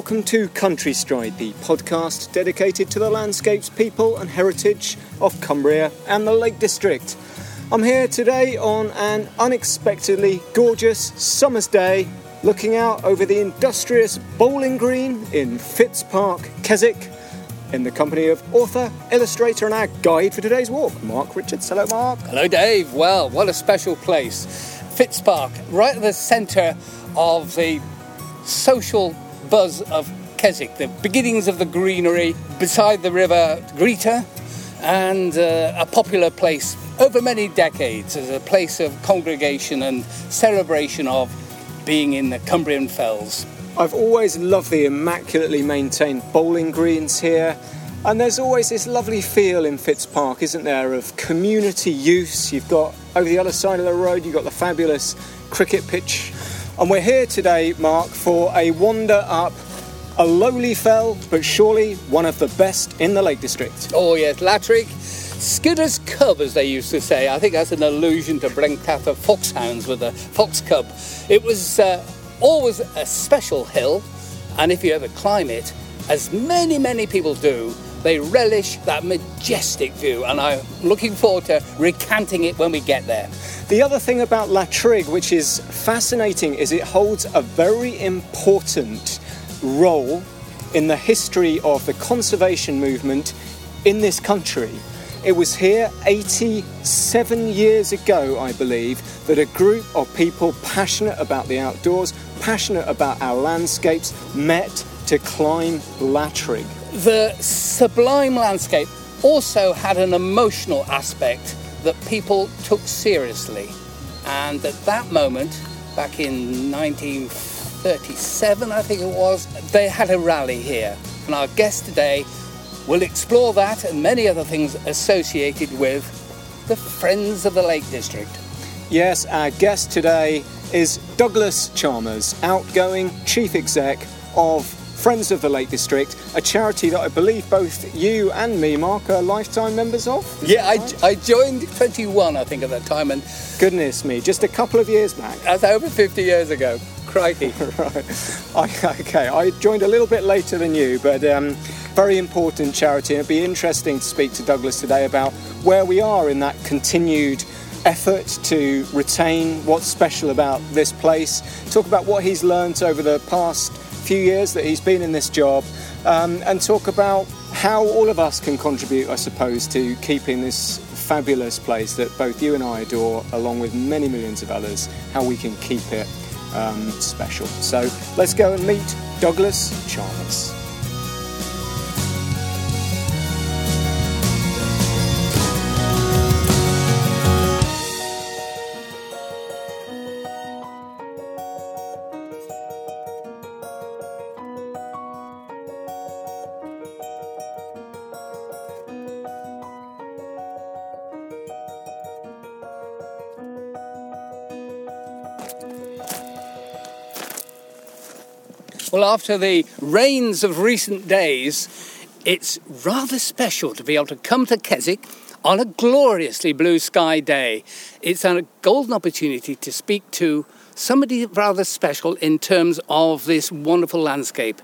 Welcome to Country Stride, the podcast dedicated to the landscapes, people, and heritage of Cumbria and the Lake District. I'm here today on an unexpectedly gorgeous summer's day, looking out over the industrious bowling green in Fitz Park, Keswick, in the company of author, illustrator, and our guide for today's walk, Mark Richards. Hello, Mark. Hello, Dave. Well, what a special place. Fitz Park, right at the centre of the social buzz of Keswick, the beginnings of the greenery beside the river Greta, and uh, a popular place over many decades as a place of congregation and celebration of being in the Cumbrian Fells. I've always loved the immaculately maintained bowling greens here. And there's always this lovely feel in Fitz Park, isn't there, of community use. You've got over the other side of the road, you've got the fabulous cricket pitch. And we're here today, Mark, for a wander up a lowly fell, but surely one of the best in the Lake District. Oh, yes, Latrigg. Skiddaw's Cub, as they used to say. I think that's an allusion to Blencathra foxhounds with a fox cub. It was uh, always a special hill, and if you ever climb it, as many, many people do, they relish that majestic view, and I'm looking forward to recanting it when we get there. The other thing about Latrigg, which is fascinating, is it holds a very important role in the history of the conservation movement in this country. It was here 87 years ago, I believe, that a group of people passionate about the outdoors, passionate about our landscapes, met to climb Latrigg. The sublime landscape also had an emotional aspect that people took seriously. And at that moment, back in 1937, I think it was, they had a rally here. And our guest today will explore that and many other things associated with the Friends of the Lake District. Yes, our guest today is Douglas Chalmers, outgoing chief exec of Friends of the Lake District, a charity that I believe both you and me, Mark, are lifetime members of. Yeah, I, I joined 21, I think, at that time, and Goodness me, just a couple of years back. that's over 50 years ago. Crikey. right. I, okay, I joined a little bit later than you, but um, very important charity. It'd be interesting to speak to Douglas today about where we are in that continued effort to retain what's special about this place. Talk about what he's learnt over the past few years that he's been in this job, um, and talk about how all of us can contribute, I suppose, to keeping this fabulous place that both you and I adore, along with many millions of others, how we can keep it um, special. So let's go and meet Douglas Chalmers. Well, after the rains of recent days, it's rather special to be able to come to Keswick on a gloriously blue sky day. It's a golden opportunity to speak to somebody rather special in terms of this wonderful landscape.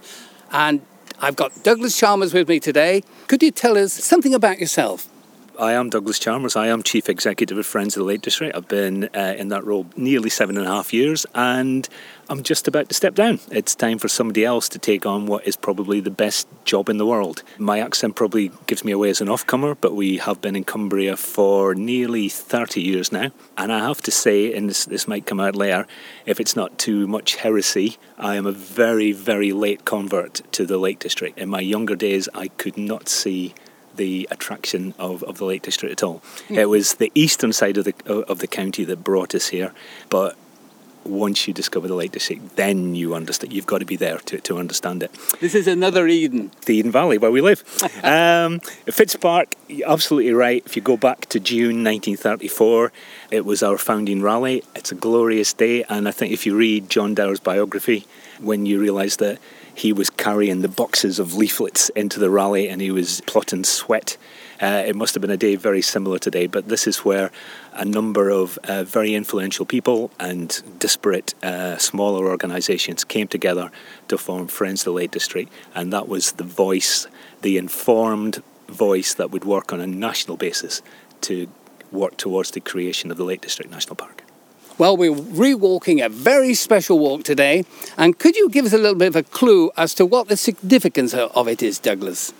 And I've got Douglas Chalmers with me today. Could you tell us something about yourself? I am Douglas Chalmers. I am Chief Executive of Friends of the Lake District. I've been uh, in that role nearly seven and a half years, and I'm just about to step down. It's time for somebody else to take on what is probably the best job in the world. My accent probably gives me away as an off-comer, but we have been in Cumbria for nearly 30 years now, and I have to say, and this, this might come out later, if it's not too much heresy, I am a very, very late convert to the Lake District. In my younger days, I could not see the attraction of, of the Lake District at all. It was the eastern side of the of the county that brought us here, but once you discover the Lake District, then you understand. You've got to be there to, to understand it. This is another Eden. The Eden Valley, where we live. um, Fitz Park, you're absolutely right. If you go back to June 1934, it was our founding rally. It's a glorious day, and I think if you read John Dower's biography, when you realise that he was carrying the boxes of leaflets into the rally and he was plotting sweat. Uh, it must have been a day very similar today, but this is where a number of uh, very influential people and disparate uh, smaller organisations came together to form Friends of the Lake District, and that was the voice, the informed voice that would work on a national basis to work towards the creation of the Lake District National Park. Well, we're rewalking a very special walk today, and could you give us a little bit of a clue as to what the significance of it is, Douglas?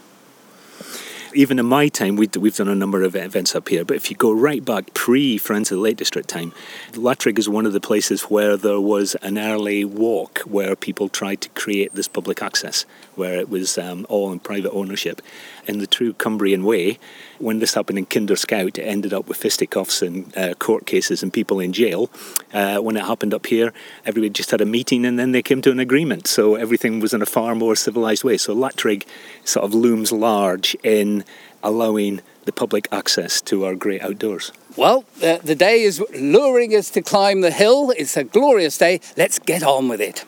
even in my time, we, have done a number of events up here. But if you go right back pre Friends of the Lake District time, Latrigg is one of the places where there was an early walk where people tried to create this public access, where it was um, all in private ownership. In the true Cumbrian way, when this happened in Kinder Scout, it ended up with fisticuffs and uh, court cases and people in jail. Uh, when it happened up here, everybody just had a meeting and then they came to an agreement. So everything was in a far more civilised way. So Latrigg sort of looms large in allowing the public access to our great outdoors. Well, uh, the day is luring us to climb the hill. It's a glorious day. Let's get on with it.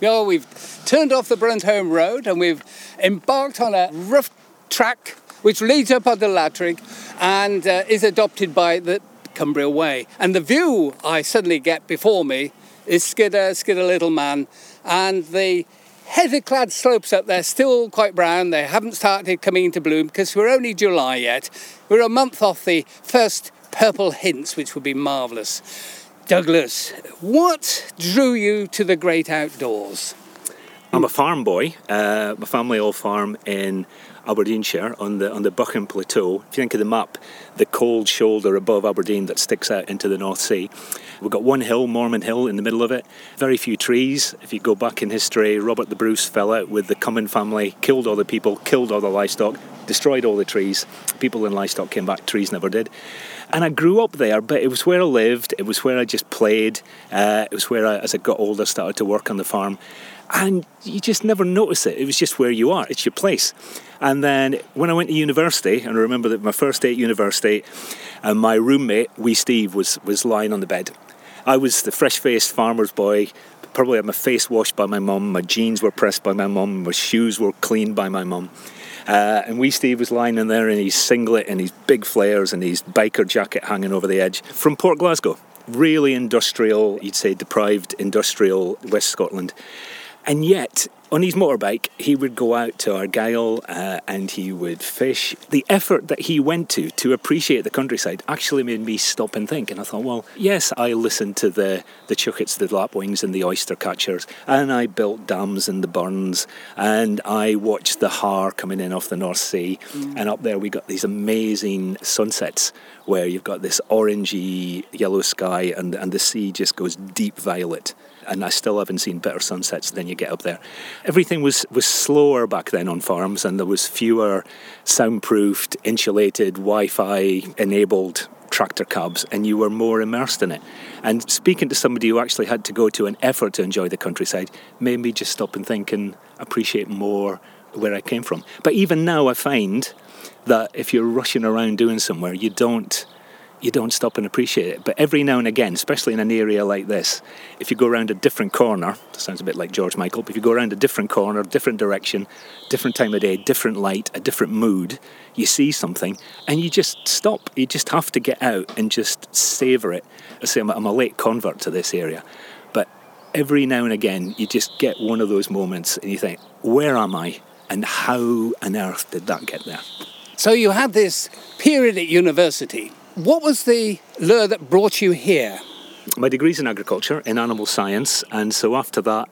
Well, we've turned off the Brundholme Road and we've embarked on a rough track which leads up onto Latrigg and uh, is adopted by the Cumbria Way. And the view I suddenly get before me is Skiddaw, Skiddaw Little Man, and the heather clad slopes up there still quite brown. They haven't started coming into bloom because we're only July yet. We're a month off the first purple hints, which would be marvellous. Douglas, what drew you to the great outdoors? I'm a farm boy. Uh, my family all farm in Aberdeenshire on the on the Buchan Plateau. If you think of the map, the cold shoulder above Aberdeen that sticks out into the North Sea. We've got one hill, Mormond Hill, in the middle of it. Very few trees. If you go back in history, Robert the Bruce fell out with the Comyn family, killed all the people, killed all the livestock, destroyed all the trees. People and livestock came back, trees never did. And I grew up there, but it was where I lived, it was where I just played, uh, it was where I, as I got older, started to work on the farm. And you just never notice it. It was just where you are, it's your place. And then when I went to university, and I remember that my first day at university, and my roommate, wee Steve, was, was lying on the bed. I was the fresh faced farmer's boy, probably had my face washed by my mum, my jeans were pressed by my mum, my shoes were cleaned by my mum. Uh, and wee Steve was lying in there in his singlet and his big flares and his biker jacket hanging over the edge from Port Glasgow. Really industrial, you'd say deprived industrial West Scotland. And yet, on his motorbike, he would go out to Argyll uh, and he would fish. The effort that he went to to appreciate the countryside actually made me stop and think. And I thought, well, yes, I listened to the, the choughets, the lapwings, and the oyster catchers, and I built dams in the burns, and I watched the haar coming in off the North Sea. Mm. And up there, we got these amazing sunsets where you've got this orangey yellow sky, and, and the sea just goes deep violet and I still haven't seen better sunsets than you get up there. Everything was, was slower back then on farms, and there was fewer soundproofed, insulated, Wi-Fi enabled tractor cabs, and you were more immersed in it. And speaking to somebody who actually had to go to an effort to enjoy the countryside made me just stop and think and appreciate more where I came from. But even now, I find that if you're rushing around doing somewhere, you don't you don't stop and appreciate it. But every now and again, especially in an area like this, if you go around a different corner, sounds a bit like George Michael, but if you go around a different corner, different direction, different time of day, different light, a different mood, you see something and you just stop. You just have to get out and just savour it. I say I'm a late convert to this area, but every now and again, you just get one of those moments and you think, where am I? And how on earth did that get there? So you had this period at university what was the lure that brought you here? My degree's in agriculture, in animal science, and so after that,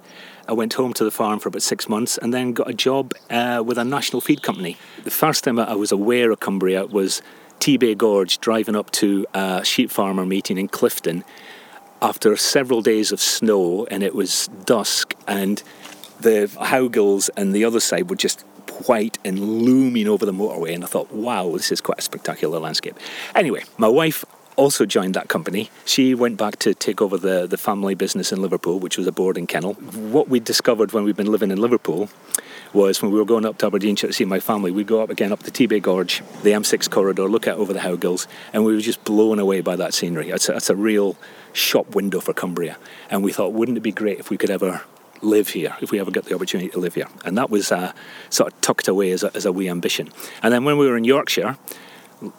I went home to the farm for about six months and then got a job uh, with a national feed company. The first time I was aware of Cumbria was Tebay Gorge, driving up to a sheep farmer meeting in Clifton after several days of snow, and it was dusk, and the Howgills and the other side were just white and looming over the motorway. And I thought, wow, this is quite a spectacular landscape. Anyway, my wife also joined that company. She went back to take over the, the family business in Liverpool, which was a boarding kennel. What we discovered when we'd been living in Liverpool was when we were going up to Aberdeenshire to see my family, we'd go up again up the Tebay Gorge, the M6 corridor, look out over the Howgills, and we were just blown away by that scenery. It's a, it's a real shop window for Cumbria. And we thought, wouldn't it be great if we could ever live here, if we ever get the opportunity to live here? And that was uh, sort of tucked away as a, as a wee ambition. And then when we were in Yorkshire,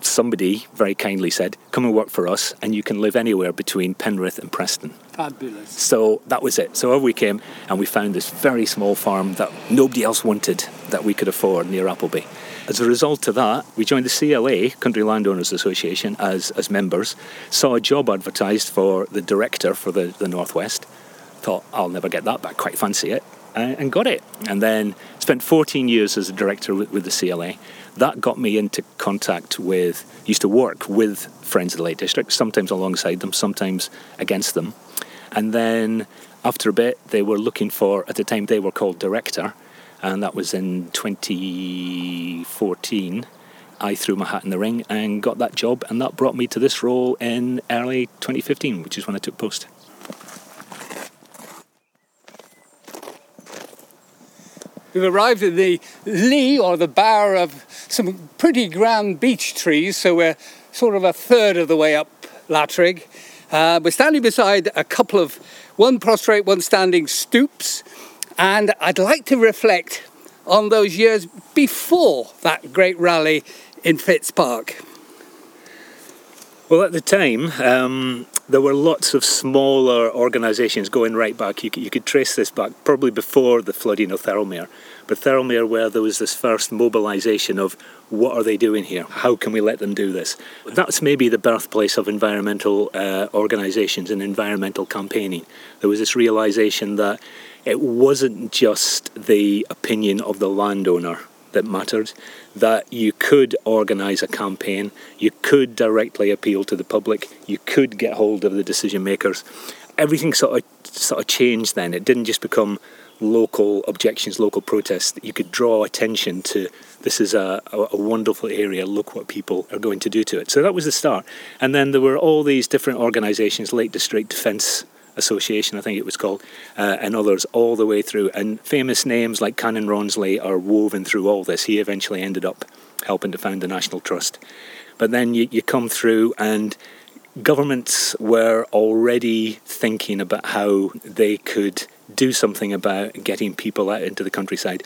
somebody very kindly said, Come and work for us, and you can live anywhere between Penrith and Preston. Fabulous. So that was it. So over we came, and we found this very small farm that nobody else wanted that we could afford near Appleby. As a result of that, we joined the CLA, Country Landowners Association, as, as members, saw a job advertised for the director for the, the Northwest, thought, I'll never get that, but I quite fancy it, uh, and got it. And then spent 14 years as a director with, with the CLA that got me into contact with, used to work with Friends of the Lake District, sometimes alongside them, sometimes against them. And then after a bit, they were looking for, at the time, they were called Director, and that was in 2014. I threw my hat in the ring and got that job, and that brought me to this role in early 2015, which is when I took post. We've arrived at the lee or the bower of some pretty grand beech trees, so we're sort of a third of the way up Latrigg. Uh, we're standing beside a couple of one prostrate, one standing stoops, and I'd like to reflect on those years before that great rally in Fitzpark. Well, at the time, um, there were lots of smaller organisations going right back. You, you could trace this back probably before the flooding of Thirlmere. But Thirlmere, where there was this first mobilisation of what are they doing here? How can we let them do this? That's maybe the birthplace of environmental uh, organisations and environmental campaigning. There was this realisation that it wasn't just the opinion of the landowner that mattered, that you could organise a campaign, you could directly appeal to the public, you could get hold of the decision makers. Everything sort of sort of changed then. It didn't just become local objections, local protests. You could draw attention to this is a, a, wonderful area, look what people are going to do to it. So that was the start. And then there were all these different organisations, Lake District Defence Association, I think it was called, uh, and others all the way through. And famous names like Canon Rawnsley are woven through all this. He eventually ended up helping to found the National Trust. But then you, you come through, and governments were already thinking about how they could do something about getting people out into the countryside.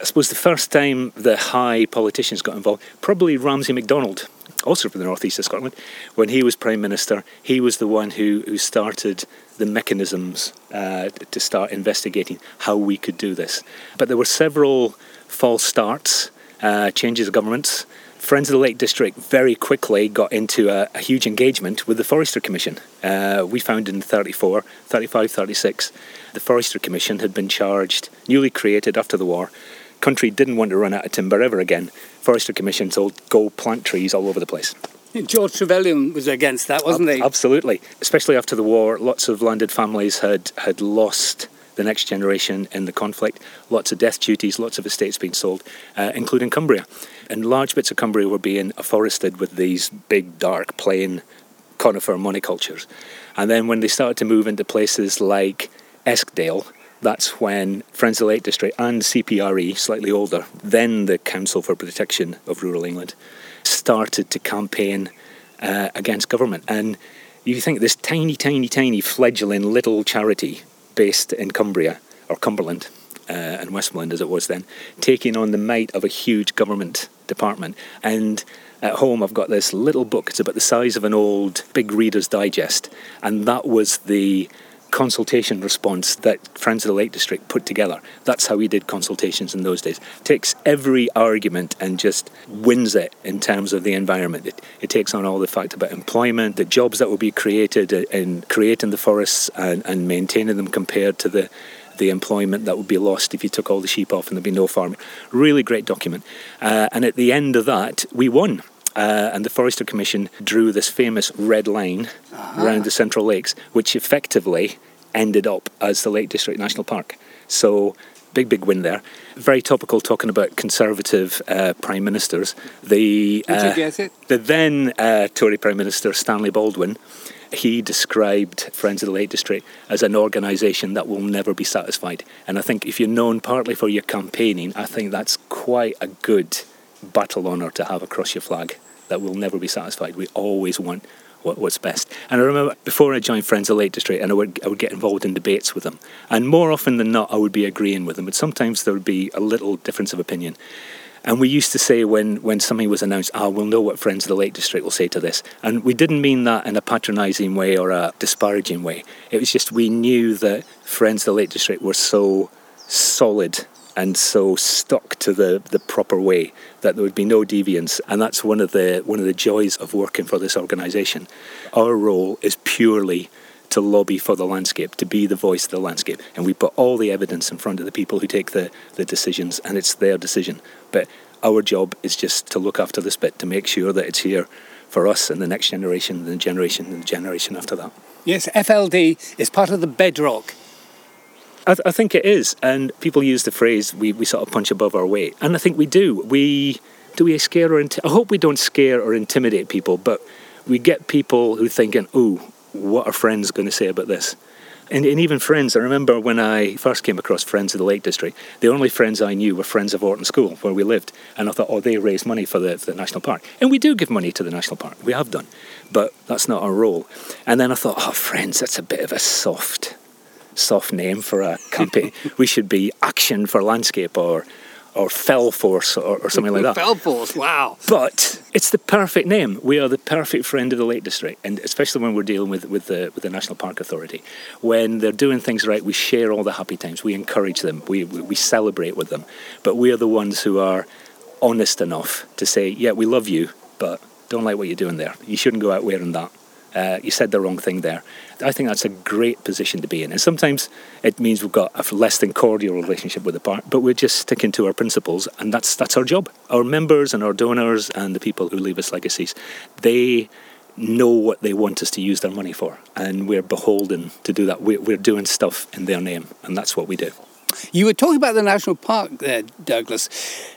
I suppose the first time the high politicians got involved, probably Ramsay MacDonald, also from the northeast of Scotland, when he was Prime Minister, he was the one who, who started the mechanisms uh, to start investigating how we could do this. But there were several false starts, uh, changes of governments. Friends of the Lake District very quickly got into a, a huge engagement with the Forestry Commission. Uh, we found in 34, 35, 36, the Forestry Commission had been charged, newly created after the war. Country didn't want to run out of timber ever again. Forestry Commission told go plant trees all over the place. George Trevelyan was against that, wasn't he? Absolutely. Especially after the war, lots of landed families had, had lost the next generation in the conflict. Lots of death duties, lots of estates being sold, uh, including Cumbria. And large bits of Cumbria were being afforested with these big, dark, plain conifer monocultures. And then when they started to move into places like Eskdale, that's when Friends of the Lake District and CPRE, slightly older, then the Council for Protection of Rural England, started to campaign uh, against government. And you think this tiny, tiny, tiny fledgling little charity based in Cumbria, or Cumberland, uh, and Westmorland as it was then, taking on the might of a huge government department. And at home, I've got this little book. It's about the size of an old big Reader's Digest, and that was the consultation response that Friends of the Lake District put together. That's how we did consultations in those days. Takes every argument and just wins it in terms of the environment. It, it takes on all the fact about employment, the jobs that will be created in creating the forests and, and maintaining them compared to the the employment that would be lost if you took all the sheep off and there'd be no farming. Really great document. Uh, and at the end of that, we won. Uh, and the Forestry Commission drew this famous red line uh-huh. around the Central Lakes, which effectively ended up as the Lake District National Park. So, big, big win there. Very topical talking about Conservative uh, Prime Ministers. The, uh? The then uh, Tory Prime Minister, Stanley Baldwin, he described Friends of the Lake District as an organisation that will never be satisfied. And I think if you're known partly for your campaigning, I think that's quite a good battle honour to have across your flag that we'll never be satisfied. We always want what, what's best. And I remember before I joined Friends of the Lake District, and I would, I would get involved in debates with them. And more often than not, I would be agreeing with them, but sometimes there would be a little difference of opinion. And we used to say when, when something was announced, ah, we'll know what Friends of the Lake District will say to this. And we didn't mean that in a patronising way or a disparaging way. It was just we knew that Friends of the Lake District were so solid and so stuck to the, the proper way that there would be no deviance. And that's one of the one of the joys of working for this organisation. Our role is purely to lobby for the landscape, to be the voice of the landscape. And we put all the evidence in front of the people who take the, the decisions, and it's their decision. But our job is just to look after this bit, to make sure that it's here for us and the next generation, and the generation, and the generation after that. Yes, FLD is part of the bedrock. I, th- I think it is, and people use the phrase we, we sort of punch above our weight, and I think we do. We do we scare or I hope we don't scare or intimidate people, but we get people who thinking, "Ooh, what are friends going to say about this? And, and, even friends, I remember when I first came across Friends of the Lake District, the only friends I knew were friends of Orton School, where we lived. And I thought, oh, they raise money for the, for the National Park. And we do give money to the National Park, we have done. But that's not our role. And then I thought, oh, Friends, that's a bit of a soft, soft name for a company. we should be Action for Landscape or or Fell Force or, or something like that. Fell Force, wow. But it's the perfect name. We are the perfect friend of the Lake District, and especially when we're dealing with, with, the, with the National Park Authority. When they're doing things right, we share all the happy times, we encourage them, we, we, we celebrate with them. But we are the ones who are honest enough to say, yeah, we love you, but don't like what you're doing there. You shouldn't go out wearing that uh, you said the wrong thing there. I think that's a great position to be in. And sometimes it means we've got a less than cordial relationship with the park, but we're just sticking to our principles, and that's that's our job. Our members and our donors and the people who leave us legacies, they know what they want us to use their money for, and we're beholden to do that. We're doing stuff in their name, and that's what we do. You were talking about the national park there, Douglas.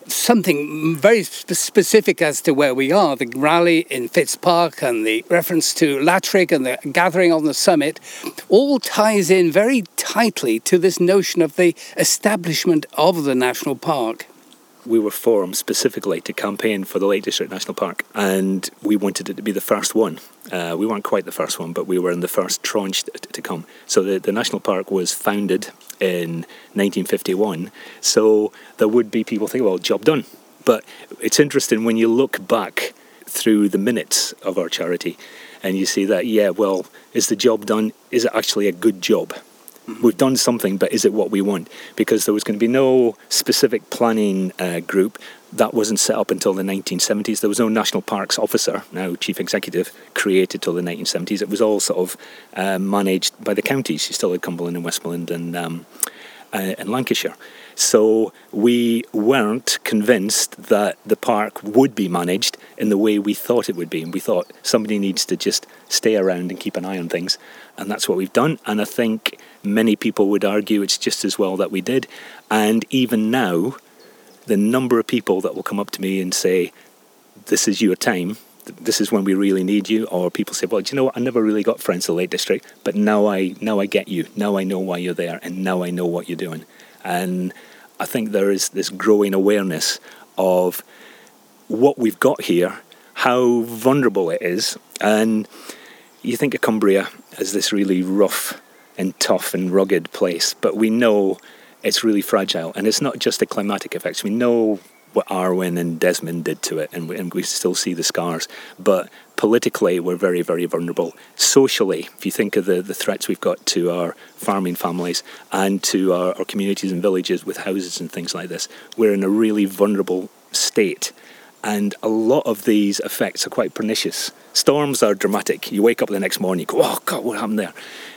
Something very specific as to where we are the rally in Fitz Park and the reference to Latrigg and the gathering on the summit all ties in very tightly to this notion of the establishment of the national park we were formed specifically to campaign for the Lake District National Park, and we wanted it to be the first one. Uh, we weren't quite the first one, but we were in the first tranche to come. So the, the national park was founded in 1951. So there would be people think, well, job done. But it's interesting when you look back through the minutes of our charity and you see that, yeah, well, is the job done? Is it actually a good job? We've done something, but is it what we want? Because there was going to be no specific planning uh, group that wasn't set up until the 1970s. There was no national parks officer, now chief executive, created till the 1970s. It was all sort of uh, managed by the counties. You still had Cumberland and Westmorland and um, uh, and Lancashire. So we weren't convinced that the park would be managed in the way we thought it would be. And we thought somebody needs to just stay around and keep an eye on things. And that's what we've done. And I think many people would argue it's just as well that we did. And even now, the number of people that will come up to me and say, This is your time, this is when we really need you or people say well do you know what i never really got friends in the lake district but now i now i get you now i know why you're there and now i know what you're doing and I think there is this growing awareness of what we've got here, how vulnerable it is. And you think of Cumbria as this really rough and tough and rugged place, but we know it's really fragile. And it's not just the climatic effects. We know what Arwen and Desmond did to it, and we, and we still see the scars. But politically, we're very, very vulnerable. Socially, if you think of the, the threats we've got to our farming families and to our, our communities and villages with houses and things like this, we're in a really vulnerable state. And a lot of these effects are quite pernicious. Storms are dramatic. You wake up the next morning, you go, oh God, what happened there?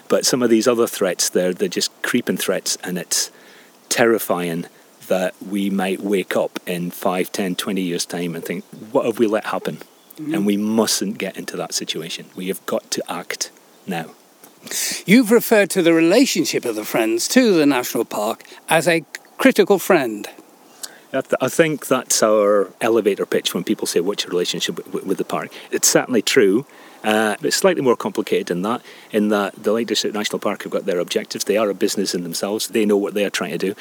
But some of these other threats, they're, they're just creeping threats, and it's terrifying that we might wake up in 5, 10, 20 years' time and think, what have we let happen? Mm-hmm. And we mustn't get into that situation. We have got to act now. You've referred to the relationship of the Friends to the national park as a critical friend. I think that's our elevator pitch when people say what's your relationship with the park. It's certainly true. Uh, it's slightly more complicated than that, in that the Lake District National Park have got their objectives. They are a business in themselves. They know what they are trying to do.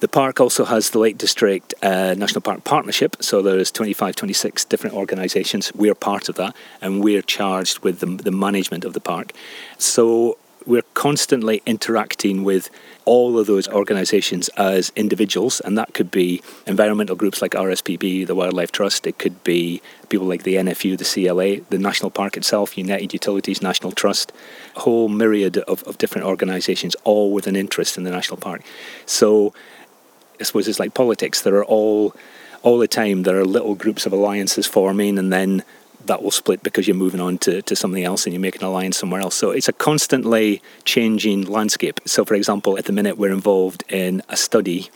The park also has the Lake District uh, National Park Partnership, so there's 25, 26 different organisations. We're part of that, and we're charged with the, the management of the park. So we're constantly interacting with all of those organisations as individuals, and that could be environmental groups like RSPB, the Wildlife Trust, it could be people like the NFU, the CLA, the National Park itself, United Utilities, National Trust, a whole myriad of, of different organisations, all with an interest in the national park. So I suppose it's like politics. There are all all the time there are little groups of alliances forming, and then that will split because you're moving on to, to something else and you make an alliance somewhere else. So it's a constantly changing landscape. So, for example, at the minute we're involved in a study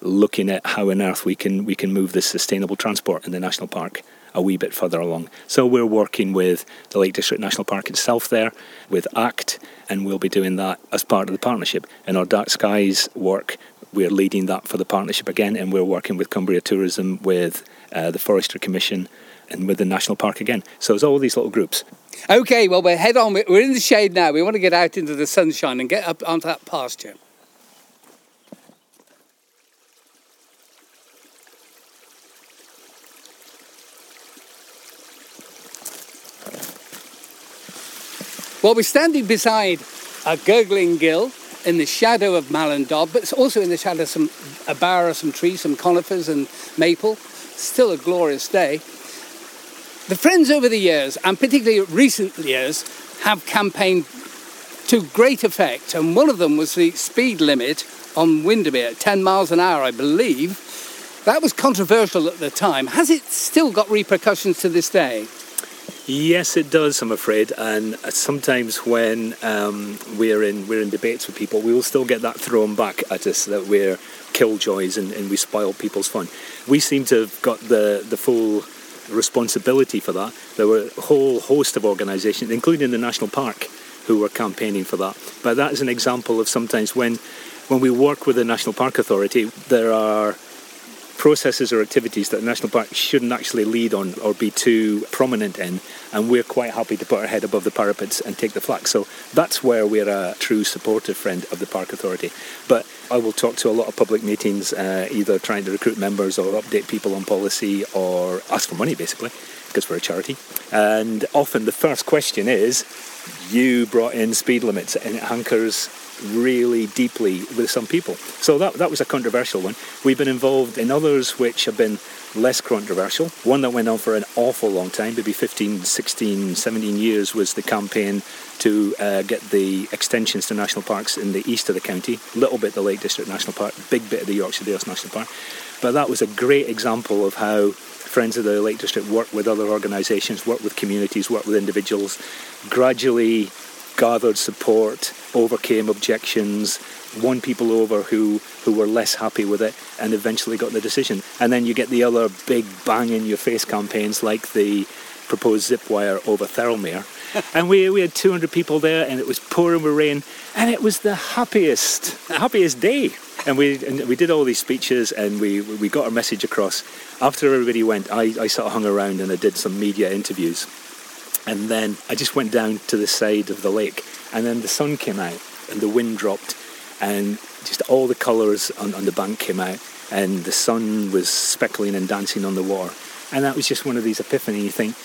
looking at how on earth we can we can move this sustainable transport in the national park a wee bit further along. So we're working with the Lake District National Park itself there, with ACT, and we'll be doing that as part of the partnership. In our Dark Skies work, we're leading that for the partnership again, and we're working with Cumbria Tourism, with uh, the Forestry Commission, and with the national park again. So it's all these little groups. Okay, well, we're head on. We're in the shade now. We want to get out into the sunshine and get up onto that pasture. Well, we're standing beside a gurgling gill in the shadow of Malindod, but it's also in the shadow of some a bower of some trees, some conifers and maple. Still a glorious day. The Friends over the years, and particularly recent years, have campaigned to great effect, and one of them was the speed limit on Windermere, 10 miles an hour, I believe. That was controversial at the time. Has it still got repercussions to this day? Yes, it does. I'm afraid, and sometimes when um, we're in we're in debates with people, we will still get that thrown back at us that we're killjoys and, and we spoil people's fun. We seem to have got the the full responsibility for that. There were a whole host of organisations, including the National Park, who were campaigning for that. But that is an example of sometimes when, when we work with the National Park Authority, there are processes or activities that the National Park shouldn't actually lead on or be too prominent in, and we're quite happy to put our head above the parapets and take the flak. So that's where we're a true supportive friend of the Park Authority. But I will talk to a lot of public meetings, uh, either trying to recruit members or update people on policy or ask for money, basically, because we're a charity. And often the first question is, you brought in speed limits, and it hankers really deeply with some people. So that, that was a controversial one. We've been involved in others which have been less controversial. One that went on for an awful long time, maybe 15, 16, 17 years, was the campaign to uh, get the extensions to national parks in the east of the county, little bit the Lake District National Park, big bit of the Yorkshire Dales National Park. But that was a great example of how Friends of the Lake District work with other organisations, work with communities, work with individuals, gradually gathered support, overcame objections, won people over who, who were less happy with it, and eventually got the decision. And then you get the other big bang in your face campaigns like the proposed zip wire over Thirlmere. and we, we had 200 people there, and it was pouring with rain, and it was the happiest, happiest day. And we, and we did all these speeches, and we, we got our message across. After everybody went, I, I sort of hung around and I did some media interviews. And then I just went down to the side of the lake, and then the sun came out, and the wind dropped, and just all the colours on, on the bank came out, and the sun was speckling and dancing on the water. And that was just one of these epiphany. You think,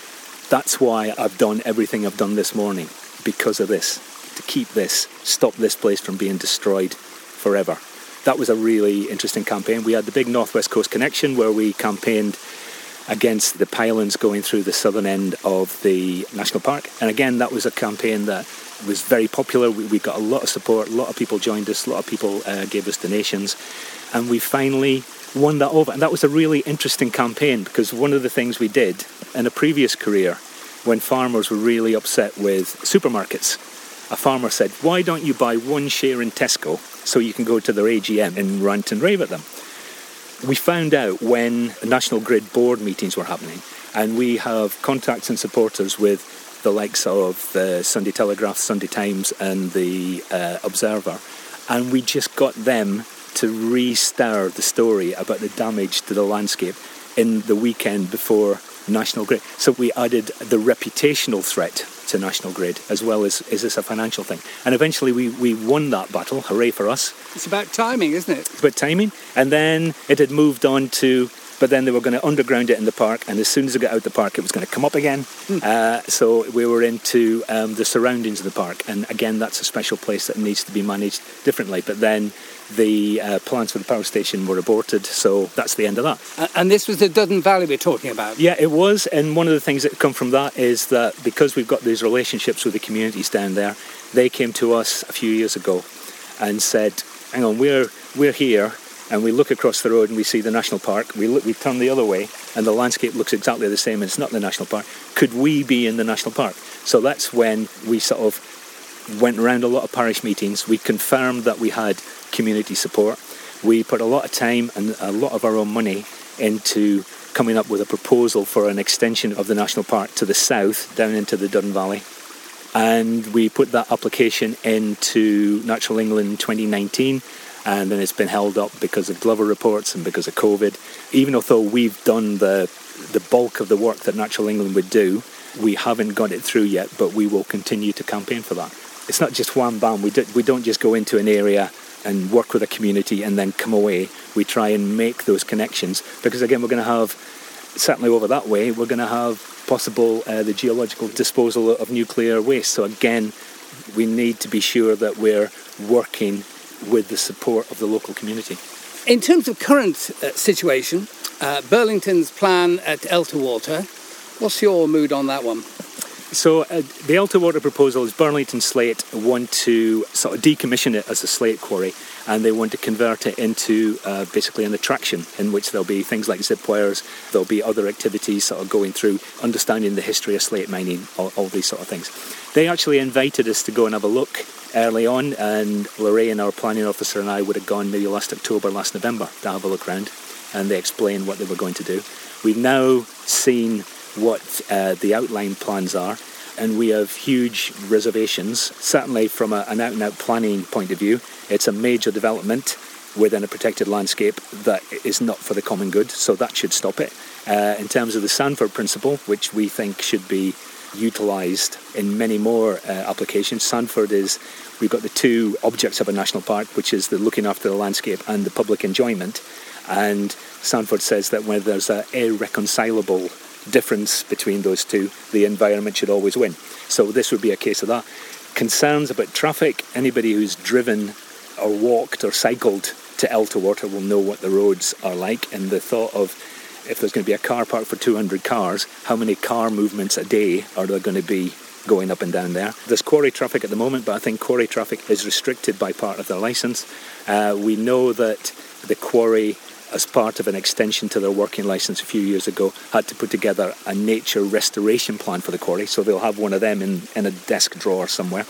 that's why I've done everything I've done this morning, because of this, to keep this, stop this place from being destroyed forever. That was a really interesting campaign. We had the big Northwest Coast Connection where we campaigned against the pylons going through the southern end of the national park. And again, that was a campaign that was very popular. We, we got a lot of support, a lot of people joined us, a lot of people uh, gave us donations, and we finally won that over. And that was a really interesting campaign because one of the things we did in a previous career when farmers were really upset with supermarkets, a farmer said, Why don't you buy one share in Tesco so you can go to their AGM and rant and rave at them? We found out when National Grid board meetings were happening, and we have contacts and supporters with the likes of the Sunday Telegraph, Sunday Times, and the uh, Observer, and we just got them to re-stir the story about the damage to the landscape in the weekend before National Grid. So we added the reputational threat to National Grid as well as is this a financial thing? And eventually we, we won that battle. Hooray for us. It's about timing, isn't it? It's about timing. And then it had moved on to but then they were going to underground it in the park, and as soon as it got out the park, it was going to come up again. Mm. Uh, so we were into um, the surroundings of the park, and again, that's a special place that needs to be managed differently. But then the uh, plans for the power station were aborted, so that's the end of that. And this was the Duddon Valley we're talking about? Yeah, it was. And one of the things that come from that is that because we've got these relationships with the communities down there, they came to us a few years ago and said, hang on, we're, we're here and we look across the road and we see the national park. We look, we turn the other way, and the landscape looks exactly the same. And it's not the national park. Could we be in the national park? So that's when we sort of went around a lot of parish meetings. We confirmed that we had community support. We put a lot of time and a lot of our own money into coming up with a proposal for an extension of the national park to the south, down into the Duddon Valley. And we put that application into Natural England 2019 and then it's been held up because of Glover reports and because of COVID. Even although we've done the the bulk of the work that Natural England would do, we haven't got it through yet, but we will continue to campaign for that. It's not just one bam. We, do, we don't just go into an area and work with a community and then come away. We try and make those connections because again, we're going to have certainly over that way. We're going to have possible uh, the geological disposal of nuclear waste. So again, we need to be sure that we're working with the support of the local community. In terms of current uh, situation, uh, Burlington's plan at Elterwater, what's your mood on that one? So uh, the Elterwater proposal is Burlington Slate want to sort of decommission it as a slate quarry, and they want to convert it into uh, basically an attraction in which there'll be things like zip wires, there'll be other activities sort of going through, understanding the history of slate mining, all, all these sort of things. They actually invited us to go and have a look early on, and Lorraine, our planning officer, and I would have gone maybe last October, last November to have a look around, and they explained what they were going to do. We've now seen what uh, the outline plans are, and we have huge reservations. Certainly, from a, an out and out planning point of view, it's a major development within a protected landscape that is not for the common good, so that should stop it. Uh, in terms of the Sandford principle, which we think should be utilised in many more uh, applications. Sandford is, we've got the two objects of a national park, which is the looking after the landscape and the public enjoyment. And Sandford says that when there's an irreconcilable difference between those two, the environment should always win. So this would be a case of that. Concerns about traffic, anybody who's driven or walked or cycled to Elterwater will know what the roads are like, and the thought of if there's going to be a car park for 200 cars, how many car movements a day are there going to be going up and down there? There's quarry traffic at the moment, but I think quarry traffic is restricted by part of the license. Uh, we know that the quarry as part of an extension to their working license a few years ago, had to put together a nature restoration plan for the quarry. So they'll have one of them in, in a desk drawer somewhere.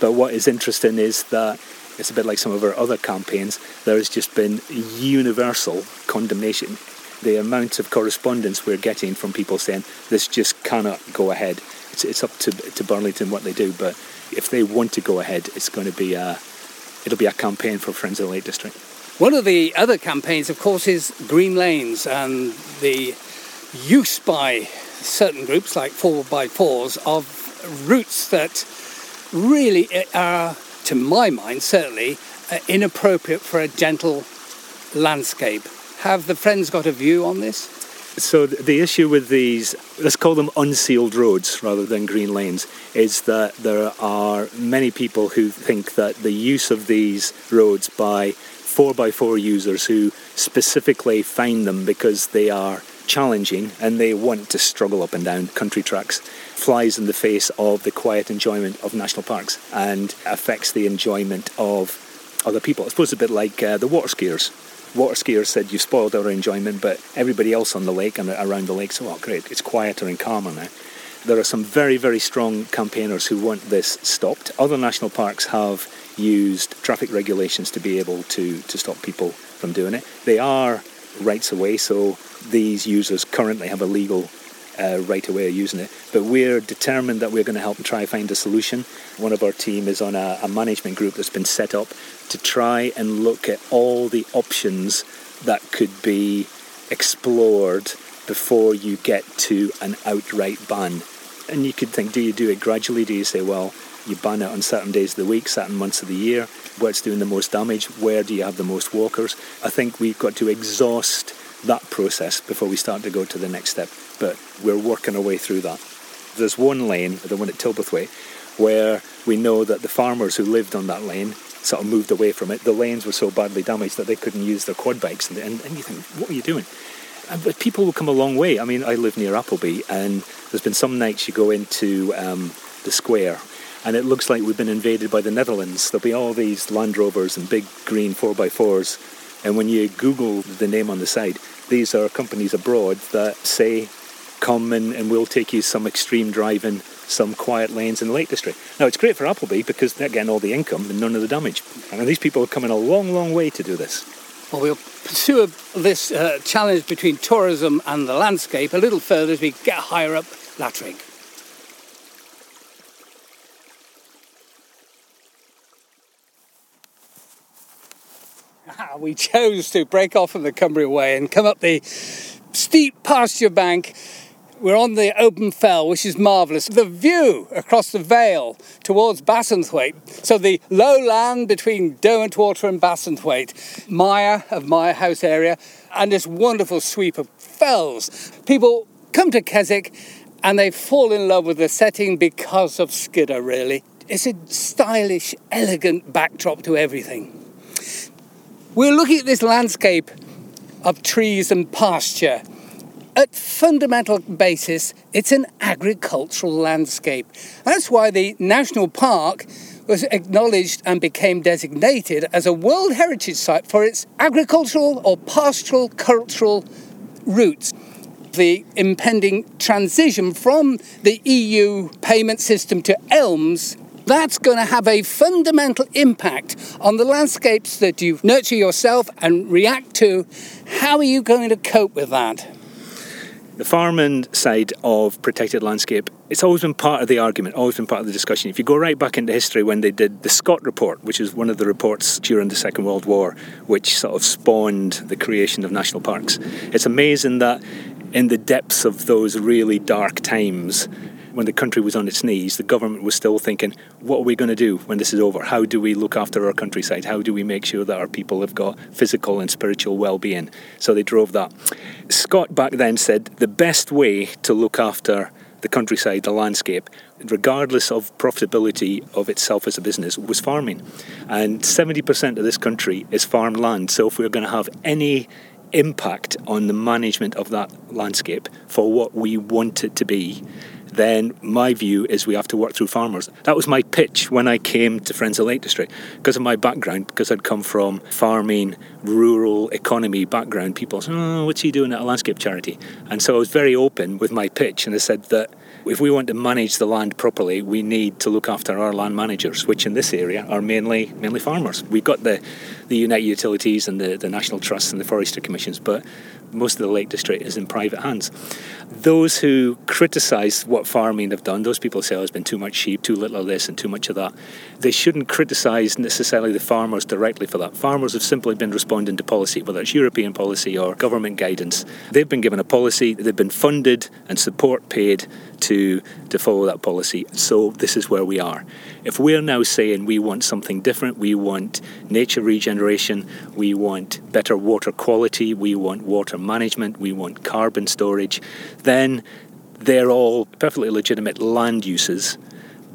But what is interesting is that it's a bit like some of our other campaigns, there has just been universal condemnation the amount of correspondence we're getting from people saying this just cannot go ahead. It's, it's up to, to Burlington what they do, but if they want to go ahead, it's going to be a, it'll be a campaign for Friends of the Lake District. One of the other campaigns, of course, is Green Lanes and the use by certain groups like 4x4s of routes that really are, to my mind, certainly uh, inappropriate for a gentle landscape. Have the Friends got a view on this? So the issue with these, let's call them unsealed roads rather than green lanes, is that there are many people who think that the use of these roads by 4x4 users who specifically find them because they are challenging and they want to struggle up and down country tracks flies in the face of the quiet enjoyment of national parks and affects the enjoyment of other people. I suppose a bit like uh, the water skiers water skiers said, You've spoiled our enjoyment, but everybody else on the lake and around the lake said, Oh, great, it's quieter and calmer now. There are some very, very strong campaigners who want this stopped. Other national parks have used traffic regulations to be able to, to stop people from doing it. They are rights away, so these users currently have a legal uh, right away of using it. But we're determined that we're going to help and try find a solution. One of our team is on a, a management group that's been set up to try and look at all the options that could be explored before you get to an outright ban. And you could think, do you do it gradually? Do you say, well, you ban it on certain days of the week, certain months of the year, where it's doing the most damage, where do you have the most walkers? I think we've got to exhaust that process before we start to go to the next step. But we're working our way through that. There's one lane, the one at Tilberthwaite, where we know that the farmers who lived on that lane sort of moved away from it. The lanes were so badly damaged that they couldn't use their quad bikes. And, and, and you think, what are you doing? but people will come a long way. I mean, I live near Appleby, and there's been some nights you go into um, the square, and it looks like we've been invaded by the Netherlands. There'll be all these Land Rovers and big green 4x4s, and when you Google the name on the side, these are companies abroad that say, come and, and we'll take you some extreme driving, some quiet lanes in the Lake District. Now, it's great for Appleby because they're getting all the income and none of the damage. And these people are coming a long, long way to do this. Well, we'll pursue this uh, challenge between tourism and the landscape a little further as we get higher up Latrigg. we chose to break off from the Cumbria Way and come up the steep pasture bank we're on the open fell, which is marvellous. The view across the vale towards Bassenthwaite. So the low land between Derwentwater and Bassenthwaite, Maya of Maya House area, and this wonderful sweep of fells. People come to Keswick and they fall in love with the setting because of Skiddaw, really. It's a stylish, elegant backdrop to everything. We're looking at this landscape of trees and pasture at fundamental basis, it's an agricultural landscape. That's why the national park was acknowledged and became designated as a World Heritage Site for its agricultural or pastoral cultural roots. The impending transition from the EU payment system to ELMS that's going to have a fundamental impact on the landscapes that you nurture yourself and react to. How are you going to cope with that? The farmland side of protected landscape, it's always been part of the argument, always been part of the discussion. If you go right back into history when they did the Scott Report, which is one of the reports during the Second World War, which sort of spawned the creation of national parks, it's amazing that in the depths of those really dark times, when the country was on its knees, the government was still thinking, what are we going to do when this is over? How do we look after our countryside? How do we make sure that our people have got physical and spiritual well being? So they drove that. Scott back then said the best way to look after the countryside, the landscape, regardless of profitability of itself as a business, was farming. And 70% of this country is farmed land. So if we're going to have any impact on the management of that landscape for what we want it to be, then my view is we have to work through farmers. That was my pitch when I came to Friends of Lake District. Because of my background, because I'd come from farming, rural economy background, people said, oh, what's he doing at a landscape charity? And so I was very open with my pitch and I said that if we want to manage the land properly, we need to look after our land managers, which in this area are mainly mainly farmers. We've got the, the United Utilities and the, the National Trusts and the Forestry Commissions, but most of the Lake District is in private hands. Those who criticise what farming have done, those people say, oh, there's been too much sheep, too little of this, and too much of that. They shouldn't criticise necessarily the farmers directly for that. Farmers have simply been responding to policy, whether it's European policy or government guidance. They've been given a policy, they've been funded and support paid to, to follow that policy. So this is where we are. If we're now saying we want something different, we want nature regeneration, we want better water quality, we want water management, we want carbon storage, then they're all perfectly legitimate land uses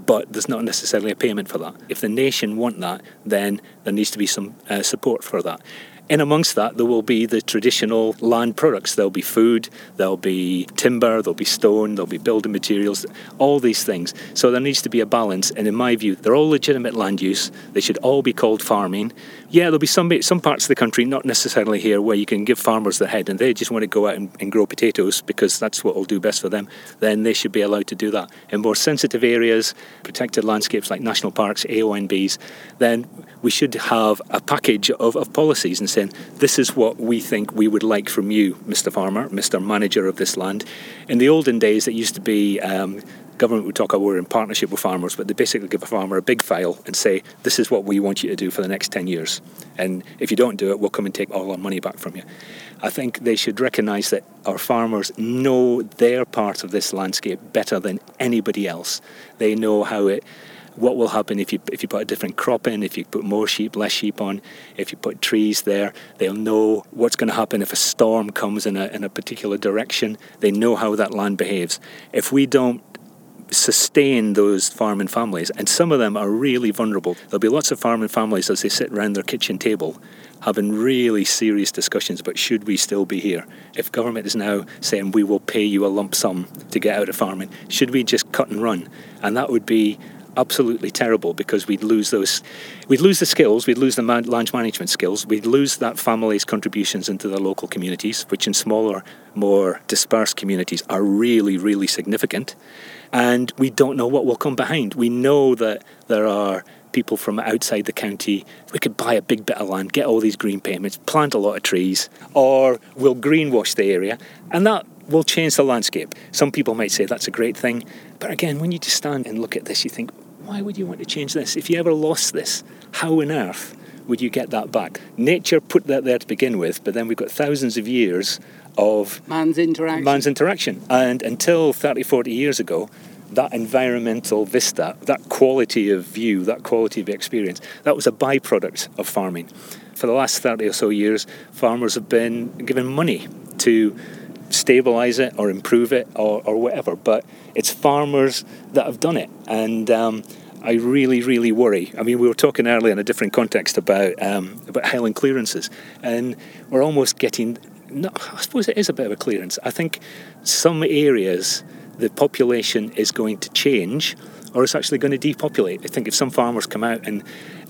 but there's not necessarily a payment for that. If the nation want that, then there needs to be some uh, support for that. In amongst that, there will be the traditional land products. There'll be food, there'll be timber, there'll be stone, there'll be building materials, all these things. So there needs to be a balance. And in my view, they're all legitimate land use. They should all be called farming. Yeah, there'll be some some parts of the country, not necessarily here, where you can give farmers the head and they just want to go out and, and grow potatoes because that's what will do best for them. Then they should be allowed to do that. In more sensitive areas, protected landscapes like national parks, AONBs, then we should have a package of, of policies and saying, This is what we think we would like from you, Mr. Farmer, Mr. Manager of this land. In the olden days, it used to be um, government would talk about we're in partnership with farmers, but they basically give a farmer a big file and say, This is what we want you to do for the next 10 years. And if you don't do it, we'll come and take all our money back from you. I think they should recognise that our farmers know their part of this landscape better than anybody else. They know how it what will happen if you if you put a different crop in, if you put more sheep, less sheep on, if you put trees there, they'll know what's going to happen if a storm comes in a in a particular direction. They know how that land behaves. If we don't sustain those farming families, and some of them are really vulnerable. There'll be lots of farming families as they sit around their kitchen table having really serious discussions about should we still be here? If government is now saying we will pay you a lump sum to get out of farming, should we just cut and run? And that would be absolutely terrible because we'd lose those we'd lose the skills we'd lose the land management skills we'd lose that family's contributions into the local communities which in smaller more dispersed communities are really really significant and we don't know what will come behind we know that there are people from outside the county. We could buy a big bit of land, get all these green payments, plant a lot of trees, or we'll greenwash the area, and that will change the landscape. Some people might say that's a great thing, but again, when you just stand and look at this, you think, why would you want to change this? If you ever lost this, how on earth would you get that back? Nature put that there to begin with, but then we've got thousands of years of man's interaction. Man's interaction. And until 30, 40 years ago, that environmental vista, that quality of view, that quality of experience, that was a byproduct of farming. For the last 30 or so years, farmers have been given money to stabilize it or improve it or, or whatever, but it's farmers that have done it. And um, I really, really worry. I mean, we were talking earlier in a different context about um, about highland clearances, and we're almost getting. No, I suppose it is a bit of a clearance. I think some areas the population is going to change or it's actually going to depopulate. I think if some farmers come out and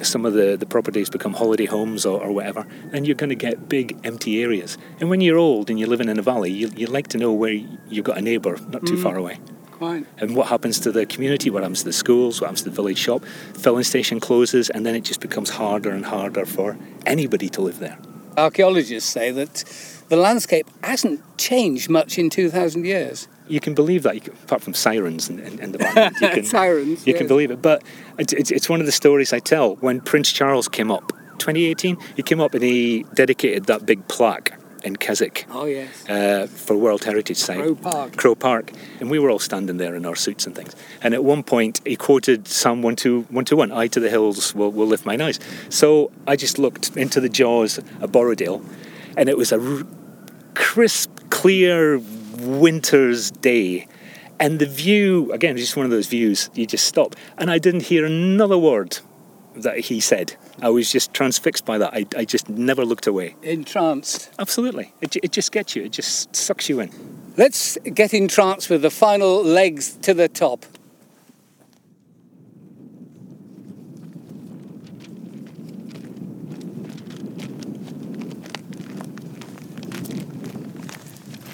some of the, the properties become holiday homes or, or whatever, and you're going to get big empty areas. And when you're old and you're living in a valley, you, you like to know where you've got a neighbour not too mm, far away. Quite. And what happens to the community, what happens to the schools, what happens to the village shop. Filling station closes, and then it just becomes harder and harder for anybody to live there. Archaeologists say that the landscape hasn't changed much in 2,000 years you can believe that, can, apart from sirens in, in, in the background. You can, sirens. You yes. can believe it. But it's, it's one of the stories I tell. When Prince Charles came up, 2018, he came up and he dedicated that big plaque in Keswick. Oh yes. Uh, for World Heritage Site. Crow Park. Crow Park, and we were all standing there in our suits and things. And at one point, he quoted Psalm one two one two one: "I to the hills will, will lift mine eyes." So I just looked into the jaws of Borrowdale, and it was a r- crisp, clear winter's day. And the view, again, just one of those views, you just stop. And I didn't hear another word that he said. I was just transfixed by that. I, I just never looked away. Entranced. Absolutely. It, it just gets you, it just sucks you in. Let's get entranced with the final legs to the top.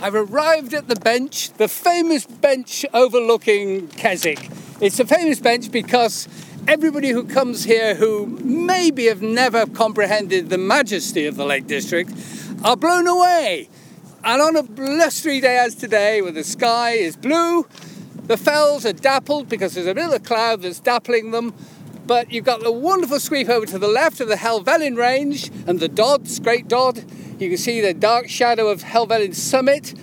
I've arrived at the bench, the famous bench overlooking Keswick. It's a famous bench because everybody who comes here who maybe have never comprehended the majesty of the Lake District are blown away. And on a blustery day as today, where the sky is blue, the fells are dappled because there's a little cloud that's dappling them. But you've got the wonderful sweep over to the left of the Helvellyn Range and the Dodds, Great Dodd, you can see the dark shadow of Helvellyn summit.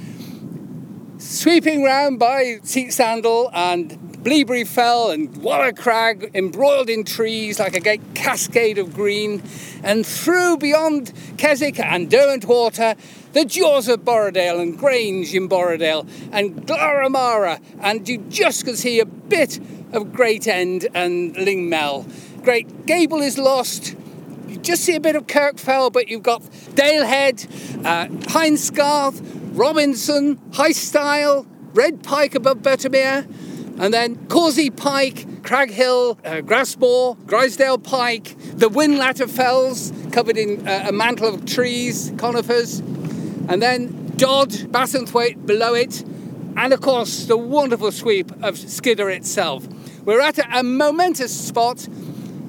Sweeping round by Seat Sandal and Bleaberry Fell and Walla Crag embroiled in trees like a great cascade of green, and through beyond Keswick and Derwent Water, the jaws of Borrowdale and Grange in Borrowdale and Glaramara, and you just can see a bit of Great End and Lingmell. Great Gable is lost, You just see a bit of Kirkfell, but you've got Dalehead, uh, Hindscarth, Robinson, High Stile, Red Pike above Buttermere, and then Causey Pike, Craghill, uh, Grasmoor, Grisedale Pike, the Whinlatter Fells covered in uh, a mantle of trees, conifers, and then Dodd, Bassenthwaite below it, and of course the wonderful sweep of Skiddaw itself. We're at a, a momentous spot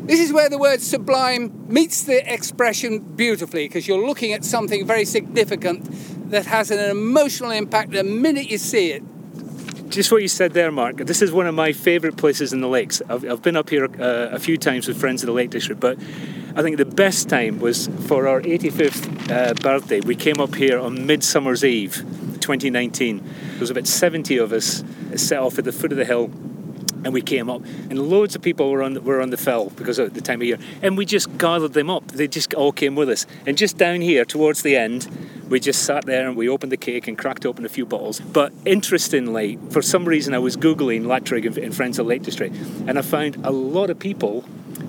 This is where the word sublime meets the expression beautifully because you're looking at something very significant that has an emotional impact the minute you see it. Just what you said there, Mark. This is one of my favourite places in the lakes. I've, I've been up here uh, a few times with friends of the Lake District, but I think the best time was for our 85th uh, birthday. We came up here on Midsummer's Eve 2019. There was about 70 of us set off at the foot of the hill and we came up, and loads of people were on the, were on the fell because of the time of year, and we just gathered them up. They just all came with us, and just down here towards the end, we just sat there and we opened the cake and cracked open a few bottles. But interestingly, for some reason, I was googling Latrigg and Friends of Lake District, and I found a lot of people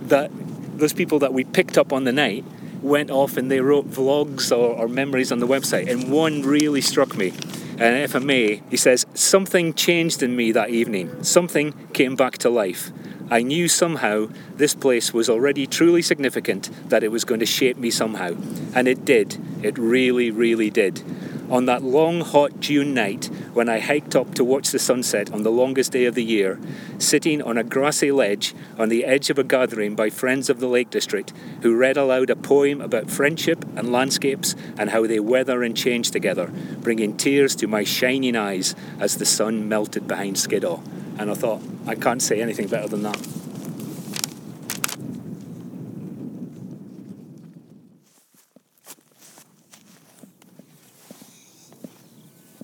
that those people that we picked up on the night went off and they wrote vlogs or, or memories on the website, and one really struck me and if I may, he says, Something changed in me that evening. Something came back to life. I knew somehow this place was already truly significant, that it was going to shape me somehow. And it did. It really, really did. On that long, hot June night, when I hiked up to watch the sunset on the longest day of the year, sitting on a grassy ledge on the edge of a gathering by friends of the Lake District who read aloud a poem about friendship and landscapes and how they weather and change together, bringing tears to my shining eyes as the sun melted behind Skiddaw. And I thought, I can't say anything better than that.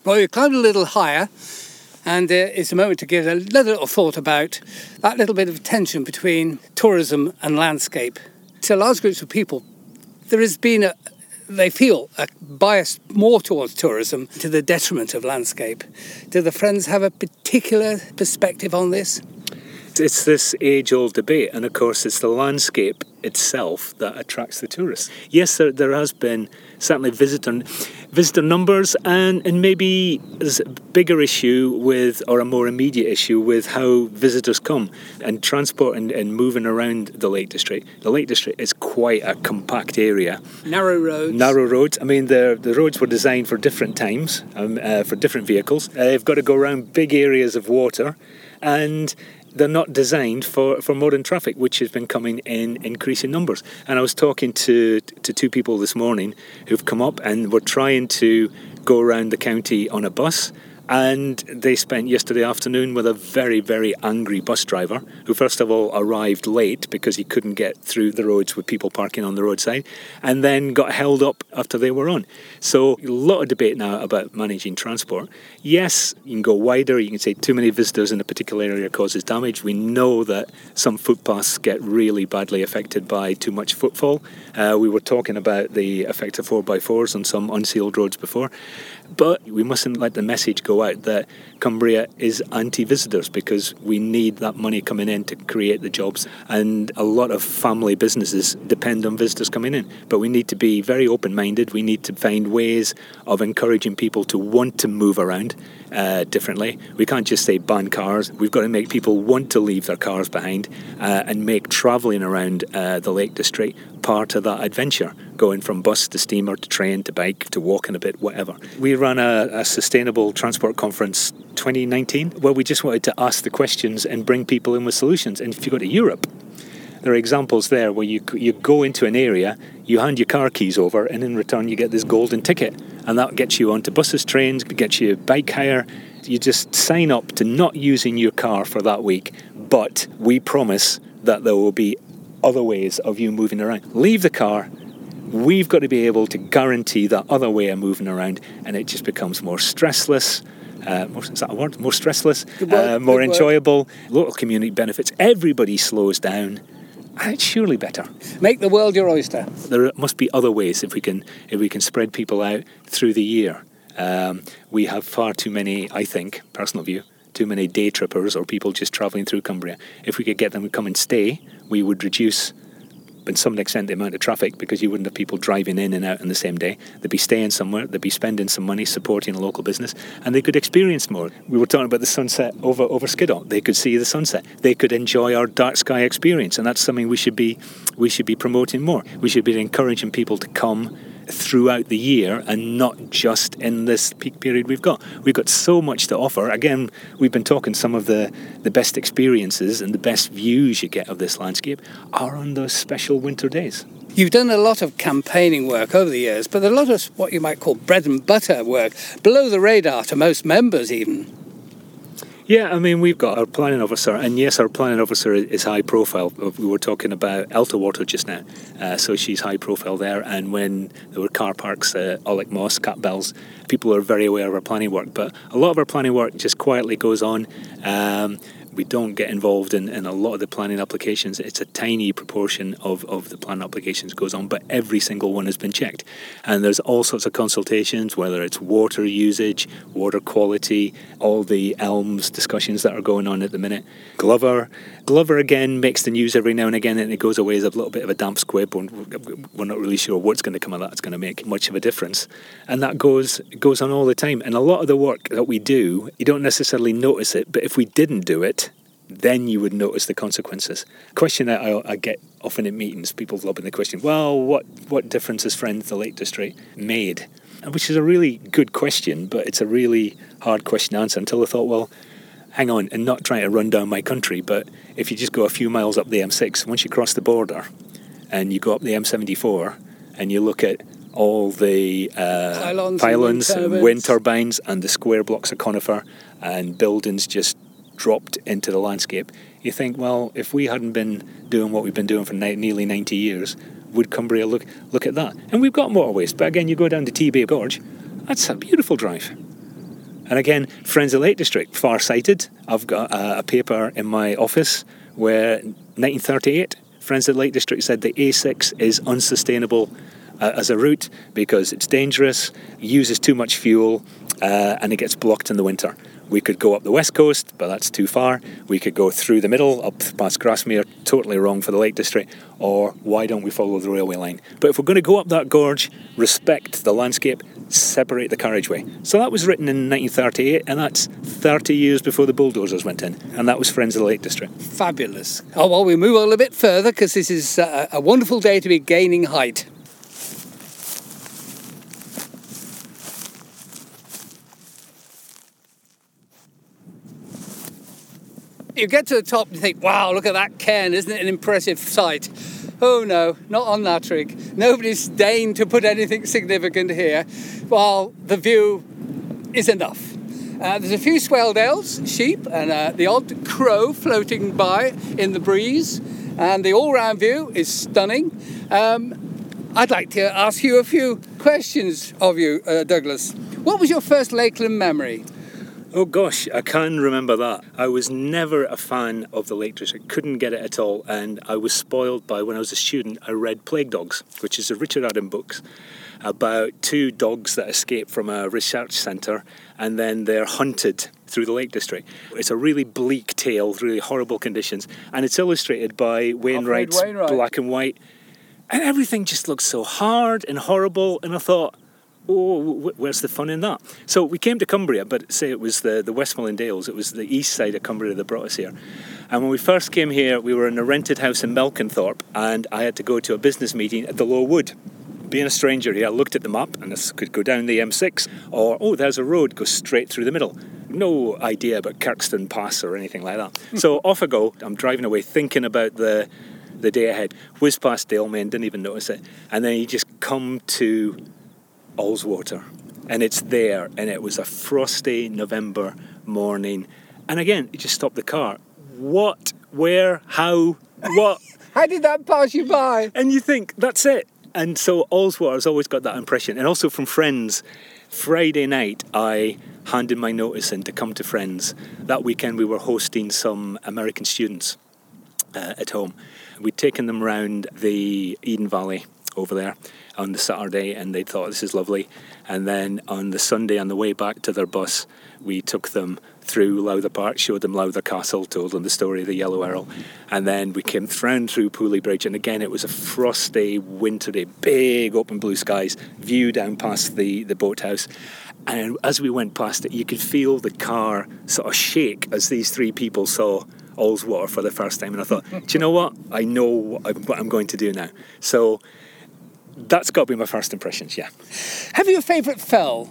Well, you climbed a little higher, and uh, it's a moment to give another little thought about that little bit of tension between tourism and landscape. To large groups of people, there has been a they feel a bias more towards tourism to the detriment of landscape. Do the Friends have a particular perspective on this? It's this age old debate, and of course, it's the landscape itself that attracts the tourists. Yes, there, there has been certainly visitor visitor numbers, and, and maybe there's a bigger issue with, or a more immediate issue with how visitors come and transport and, and moving around the Lake District. The Lake District is quite a compact area. Narrow roads. Narrow roads. I mean, the, the roads were designed for different times, um, uh, for different vehicles. Uh, they've got to go around big areas of water, and they're not designed for, for modern traffic, which has been coming in increasing numbers. And I was talking to, to two people this morning who've come up and were trying to go around the county on a bus and they spent yesterday afternoon with a very, very angry bus driver who, first of all, arrived late because he couldn't get through the roads with people parking on the roadside, and then got held up after they were on. So, a lot of debate now about managing transport. Yes, you can go wider, you can say too many visitors in a particular area causes damage. We know that some footpaths get really badly affected by too much footfall. Uh, we were talking about the effect of 4x4s on some unsealed roads before. But we mustn't let the message go out that Cumbria is anti visitors because we need that money coming in to create the jobs. And a lot of family businesses depend on visitors coming in. But we need to be very open minded. We need to find ways of encouraging people to want to move around uh, differently. We can't just say ban cars. We've got to make people want to leave their cars behind uh, and make travelling around uh, the Lake District part of that adventure, going from bus to steamer to train to bike to walking a bit, whatever. We ran a, a sustainable transport conference 2019 where we just wanted to ask the questions and bring people in with solutions. And if you go to Europe, there are examples there where you you go into an area, you hand your car keys over, and in return you get this golden ticket, and that gets you onto buses, trains, gets you a bike hire. You just sign up to not using your car for that week, but we promise that there will be other ways of you moving around. Leave the car. We've got to be able to guarantee that other way of moving around, and it just becomes more stressless. Uh, more, is that a word? More stressless, uh, more enjoyable. Local community benefits. Everybody slows down. It's surely better. Make the world your oyster. There must be other ways if we can if we can spread people out through the year. Um, we have far too many, I think, personal view, too many day trippers or people just travelling through Cumbria. If we could get them to come and stay, we would reduce to some extent the amount of traffic because you wouldn't have people driving in and out on the same day. They'd be staying somewhere, they'd be spending some money supporting a local business, and they could experience more. We were talking about the sunset over over Skiddaw. They could see the sunset. They could enjoy our dark sky experience, and that's something we should be we should be promoting more. We should be encouraging people to come throughout the year and not just in this peak period we've got. We've got so much to offer. Again, we've been talking some of the, the best experiences and the best views you get of this landscape are on those special winter days. You've done a lot of campaigning work over the years, but a lot of what you might call bread and butter work, below the radar to most members, even. Yeah, I mean, we've got our planning officer, and yes, our planning officer is high profile. We were talking about Elterwater just now, uh, so she's high profile there. And when there were car parks, uh, Alec Moss, Cat Bells, people are very aware of our planning work. But a lot of our planning work just quietly goes on. Um, we don't get involved in, in a lot of the planning applications. It's a tiny proportion of, of the planning applications goes on, but every single one has been checked. And there's all sorts of consultations, whether it's water usage, water quality, all the ELMS discussions that are going on at the minute. Glover, Glover again makes the news every now and again, and it goes away as a little bit of a damp squib. We're not really sure what's going to come of that. It's going to make much of a difference, and that goes goes on all the time. And a lot of the work that we do, you don't necessarily notice it, but if we didn't do it, then you would notice the consequences. Question that I, I, get often in meetings, people lobbing the question, well, what, what difference has Friends the Lake District made? Which is a really good question, but it's a really hard question to answer until I thought, well, hang on, and not trying to run down my country, but if you just go a few miles up the M6, once you cross the border and you go up the M74 and you look at all the uh, pylons, pylons and, and wind turbines and the square blocks of conifer and buildings just dropped into the landscape, you think, well, if we hadn't been doing what we've been doing for ni- nearly 90 years, would Cumbria look look at that? And we've got motorways, but again, you go down to Tebay Gorge, that's a beautiful drive. And again, Friends of the Lake District, far sighted. I've got a, a paper in my office where 1938, Friends of the Lake District said the A6 is unsustainable uh, as a route because it's dangerous, uses too much fuel, uh, and it gets blocked in the winter. We could go up the west coast, but that's too far. We could go through the middle, up past Grasmere, totally wrong for the Lake District. Or why don't we follow the railway line? But if we're going to go up that gorge, respect the landscape, separate the carriageway. So that was written in 1938, and that's 30 years before the bulldozers went in. And that was Friends of the Lake District. Fabulous. Oh, well, we move on a bit further because this is a, a wonderful day to be gaining height. You get to the top and you think, wow, look at that cairn, isn't it an impressive sight? Oh no, not on that rig. Nobody's deigned to put anything significant here, while the view is enough. Uh, there's a few swaledales, sheep, and uh, the odd crow floating by in the breeze, and the all round view is stunning. Um, I'd like to ask you a few questions of you, uh, Douglas. What was your first Lakeland memory? Oh gosh, I can remember that. I was never a fan of the Lake District, couldn't get it at all, and I was spoiled by when I was a student. I read Plague Dogs, which is a Richard Adam book about two dogs that escape from a research centre and then they're hunted through the Lake District. It's a really bleak tale, really horrible conditions, and it's illustrated by Wainwright's Wainwright. black and white, and everything just looks so hard and horrible. And I thought oh, where's the fun in that? So we came to Cumbria, but say it was the, the Westmorland Dales, it was the east side of Cumbria that brought us here. And when we first came here, we were in a rented house in Melkinthorpe, and I had to go to a business meeting at the Low Wood. Being a stranger here, I looked at the map and this could go down the M6, or oh, there's a road goes straight through the middle. No idea about Kirkstone Pass or anything like that. Hmm. so off I go. I'm driving away, thinking about the the day ahead. Whiz past Dalemain, didn't even notice it, and then you just come to Ullswater. And it's there, and it was a frosty November morning. And again, you just stopped the car. What, where, how, what? How did that pass you by? And you think, that's it. And so Ullswater's always got that impression. And also from friends, Friday night, I handed my notice in to come to Friends. That weekend, we were hosting some American students uh, at home. We'd taken them round the Eden Valley over there on the Saturday and they thought this is lovely. And then on the Sunday, on the way back to their bus, we took them through Lowther Park, showed them Lowther Castle, told them the story of the Yellow Earl, and then we came round through Pooley Bridge. And again, it was a frosty, wintry, big open blue skies, view down past the, the boathouse. And as we went past it, you could feel the car sort of shake as these three people saw Ullswater for the first time. And I thought, do you know what? I know what I'm going to do now. So That's got to be my first impressions, yeah. Have you a favourite fell?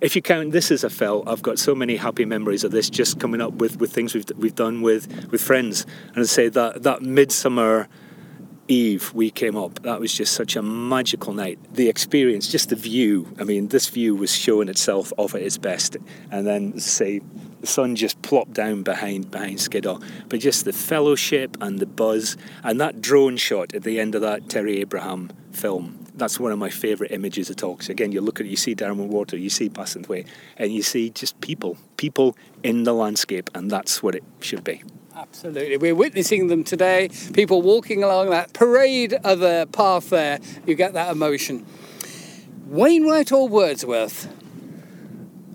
If you count this as a fell, I've got so many happy memories of this just coming up with, with things we've, we've done with, with friends. And I'd say that, that midsummer eve we came up, that was just such a magical night. The experience, just the view. I mean, this view was showing itself off at its best. And then, say, the sun just plopped down behind behind Skiddaw. But just the fellowship and the buzz and that drone shot at the end of that Terry Abraham film. That's one of my favourite images at all. Because again, you look at you see Derwent Water, you see Bassenthwaite, and you see just people, people in the landscape, and that's what it should be. Absolutely. We're witnessing them today. People walking along that parade of a path there. You get that emotion. Wainwright or Wordsworth?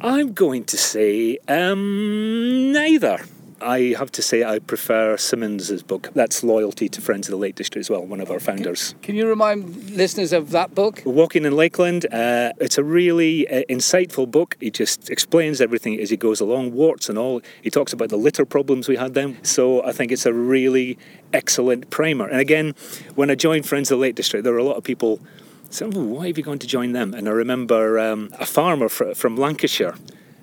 I'm going to say um, neither. I have to say I prefer Symonds's book. That's Loyalty to Friends of the Lake District as well, one of our founders. Can you remind listeners of that book? Walking in Lakeland. Uh, it's a really uh, insightful book. He just explains everything as he goes along, warts and all. He talks about the litter problems we had then. So I think it's a really excellent primer. And again, when I joined Friends of the Lake District, there were a lot of people oh, why have you gone to join them? And I remember um, a farmer fr- from Lancashire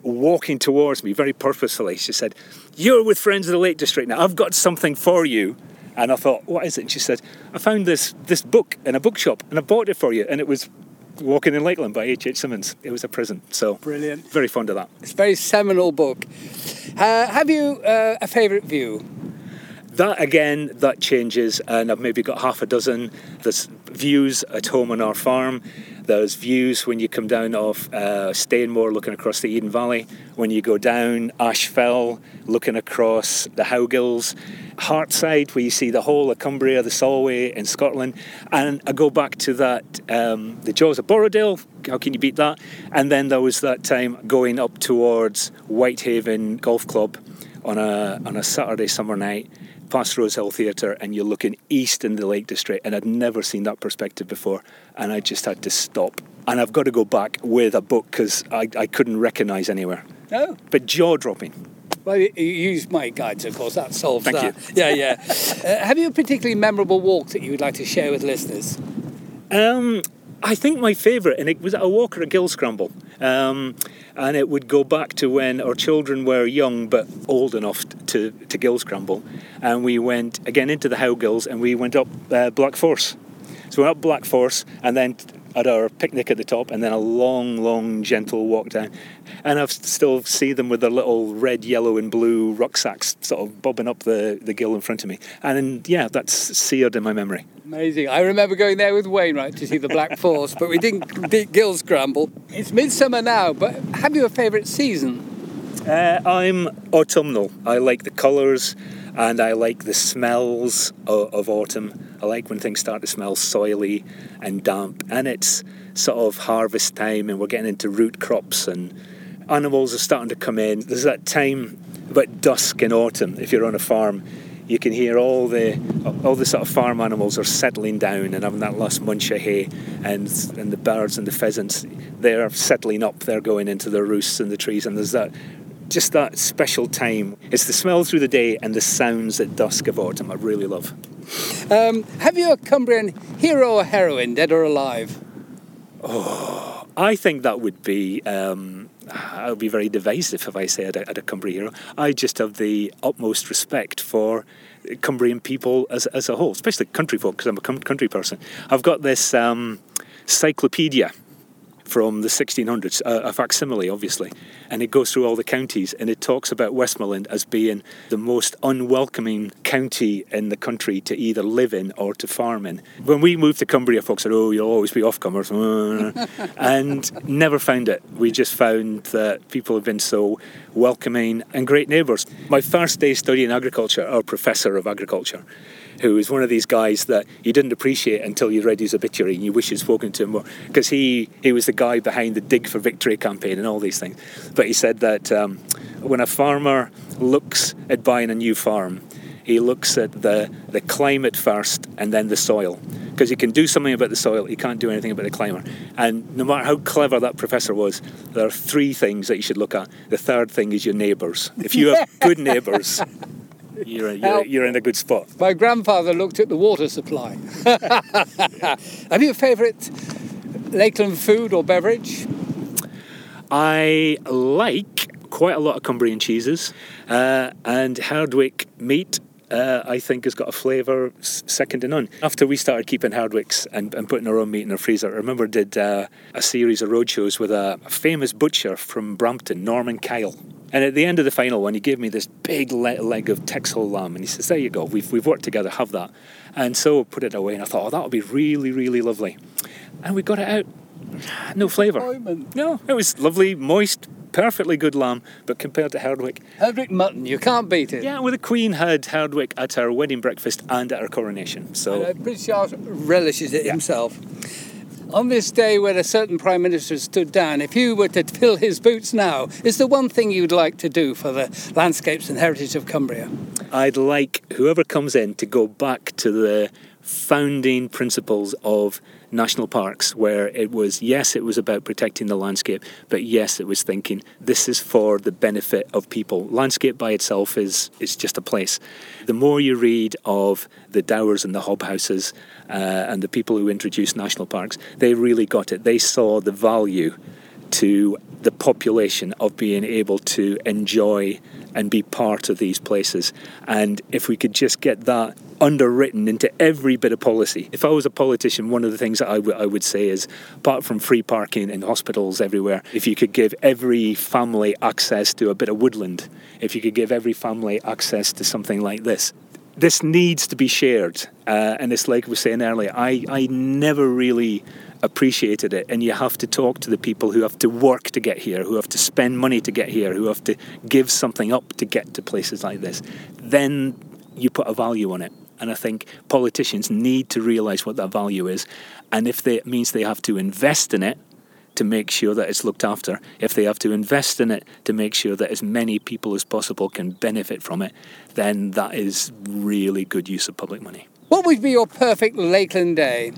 walking towards me very purposefully. She said, You're with Friends of the Lake District now. I've got something for you. And I thought, What is it? And she said, I found this, this book in a bookshop and I bought it for you. And it was Walking in Lakeland by H.H. H. Symonds. It was a present. So brilliant. Very fond of that. It's a very seminal book. Uh, have you uh, a favourite view? That again, that changes, and I've maybe got half a dozen. There's views at home on our farm. There's views when you come down off uh, Stainmore looking across the Eden Valley. When you go down Ashfell looking across the Howgills. Hartside where you see the whole of Cumbria, the Solway in Scotland. And I go back to that, um, the Jaws of Borrowdale. How can you beat that? And then there was that time going up towards Whitehaven Golf Club on a, on a Saturday summer night past Rose Hill Theatre and you're looking east in the Lake District, and I'd never seen that perspective before, and I just had to stop. And I've got to go back with a book because I, I couldn't recognise anywhere. Oh. But jaw dropping. Well, you use my guides, of course. That solves Thank that. You. Yeah, yeah. uh, have you a particularly memorable walk that you would like to share with listeners? Um, I think my favourite, and it was a walk or a gill scramble. Um, and it would go back to when our children were young but old enough to, to gill scramble. And we went again into the Howgills and we went up uh, Black Force. So we went up Black Force and then at our picnic at the top, and then a long, long, gentle walk down. And I still see them with their little red, yellow, and blue rucksacks sort of bobbing up the, the gill in front of me. And yeah, that's seared in my memory. Amazing. I remember going there with Wainwright to see the Black Force, but we didn't beat Gill Scramble. It's midsummer now, but have you a favourite season? Uh, I'm autumnal. I like the colours and I like the smells of, of, autumn. I like when things start to smell soily and damp, and it's sort of harvest time, and we're getting into root crops, and animals are starting to come in. There's that time about dusk in autumn. If you're on a farm, you can hear all the all the sort of farm animals are settling down and having that last munch of hay, and and the birds and the pheasants they're settling up. They're going into their roosts in the trees, and there's that just that special time. It's the smell through the day and the sounds at dusk of autumn I really love. Um, have you a Cumbrian hero or heroine, dead or alive? Oh, I think that would be. Um, I would be very divisive if I say I'd a, a Cumbrian hero. I just have the utmost respect for Cumbrian people as, as a whole, especially country folk, because I'm a country person. I've got this um, cyclopedia from the 1600s, a, a facsimile, obviously, and it goes through all the counties and it talks about Westmorland as being the most unwelcoming county in the country to either live in or to farm in. When we moved to Cumbria, folks said, "Oh, you'll always be off-comers," and never found it. We just found that people have been so welcoming and great neighbours. My first day studying agriculture, our professor of agriculture who is one of these guys that you didn't appreciate until you read his obituary and you wish you'd spoken to him more because he, he was the guy behind the Dig for Victory campaign and all these things. But he said that um, when a farmer looks at buying a new farm, he looks at the, the climate first and then the soil. Because he can do something about the soil, he can't do anything about the climate. And no matter how clever that professor was, there are three things that you should look at. The third thing is your neighbours. If you have good neighbours, you're, you're, you're in a good spot. My grandfather looked at the water supply. Have you a favourite Lakeland food or beverage? I like quite a lot of Cumbrian cheeses, uh, and Herdwick meat uh, I think has got a flavour second to none. After we started keeping Herdwicks and, and putting our own meat in our freezer, I remember did uh, a series of roadshows with a, a, famous butcher from Brampton, Norman Kyle. And at the end of the final one, he gave me this big leg of Texel lamb, and he says, "There you go. We've we've worked together. Have that." And so I put it away, and I thought, "Oh, that would be really, really lovely." And we got it out. No flavour. No, it was lovely, moist, perfectly good lamb, but compared to Herdwick. Herdwick mutton, you can't beat it. Yeah, well, the Queen had Herdwick at our wedding breakfast and at our coronation. So uh, Prince Charles relishes it yeah. himself. On this day when a certain Prime Minister stood down, if you were to fill his boots now, is the one thing you'd like to do for the landscapes and heritage of Cumbria? I'd like whoever comes in to go back to the founding principles of national parks where it was, yes, it was about protecting the landscape, but yes, it was thinking this is for the benefit of people. Landscape by itself is, is just a place. The more you read of the Dowers and the Hobhouses uh, and the people who introduced national parks, they really got it. They saw the value to the population of being able to enjoy and be part of these places. And if we could just get that underwritten into every bit of policy. If I was a politician, one of the things that I, w- I would say is apart from free parking in hospitals everywhere, if you could give every family access to a bit of woodland, if you could give every family access to something like this, this needs to be shared. Uh, and it's like I was saying earlier, I, I never really appreciated it. And you have to talk to the people who have to work to get here, who have to spend money to get here, who have to give something up to get to places like this. Then you put a value on it. And I think politicians need to realise what that value is. And if they, it means they have to invest in it to make sure that it's looked after, if they have to invest in it to make sure that as many people as possible can benefit from it, then that is really good use of public money. What would be your perfect Lakeland day?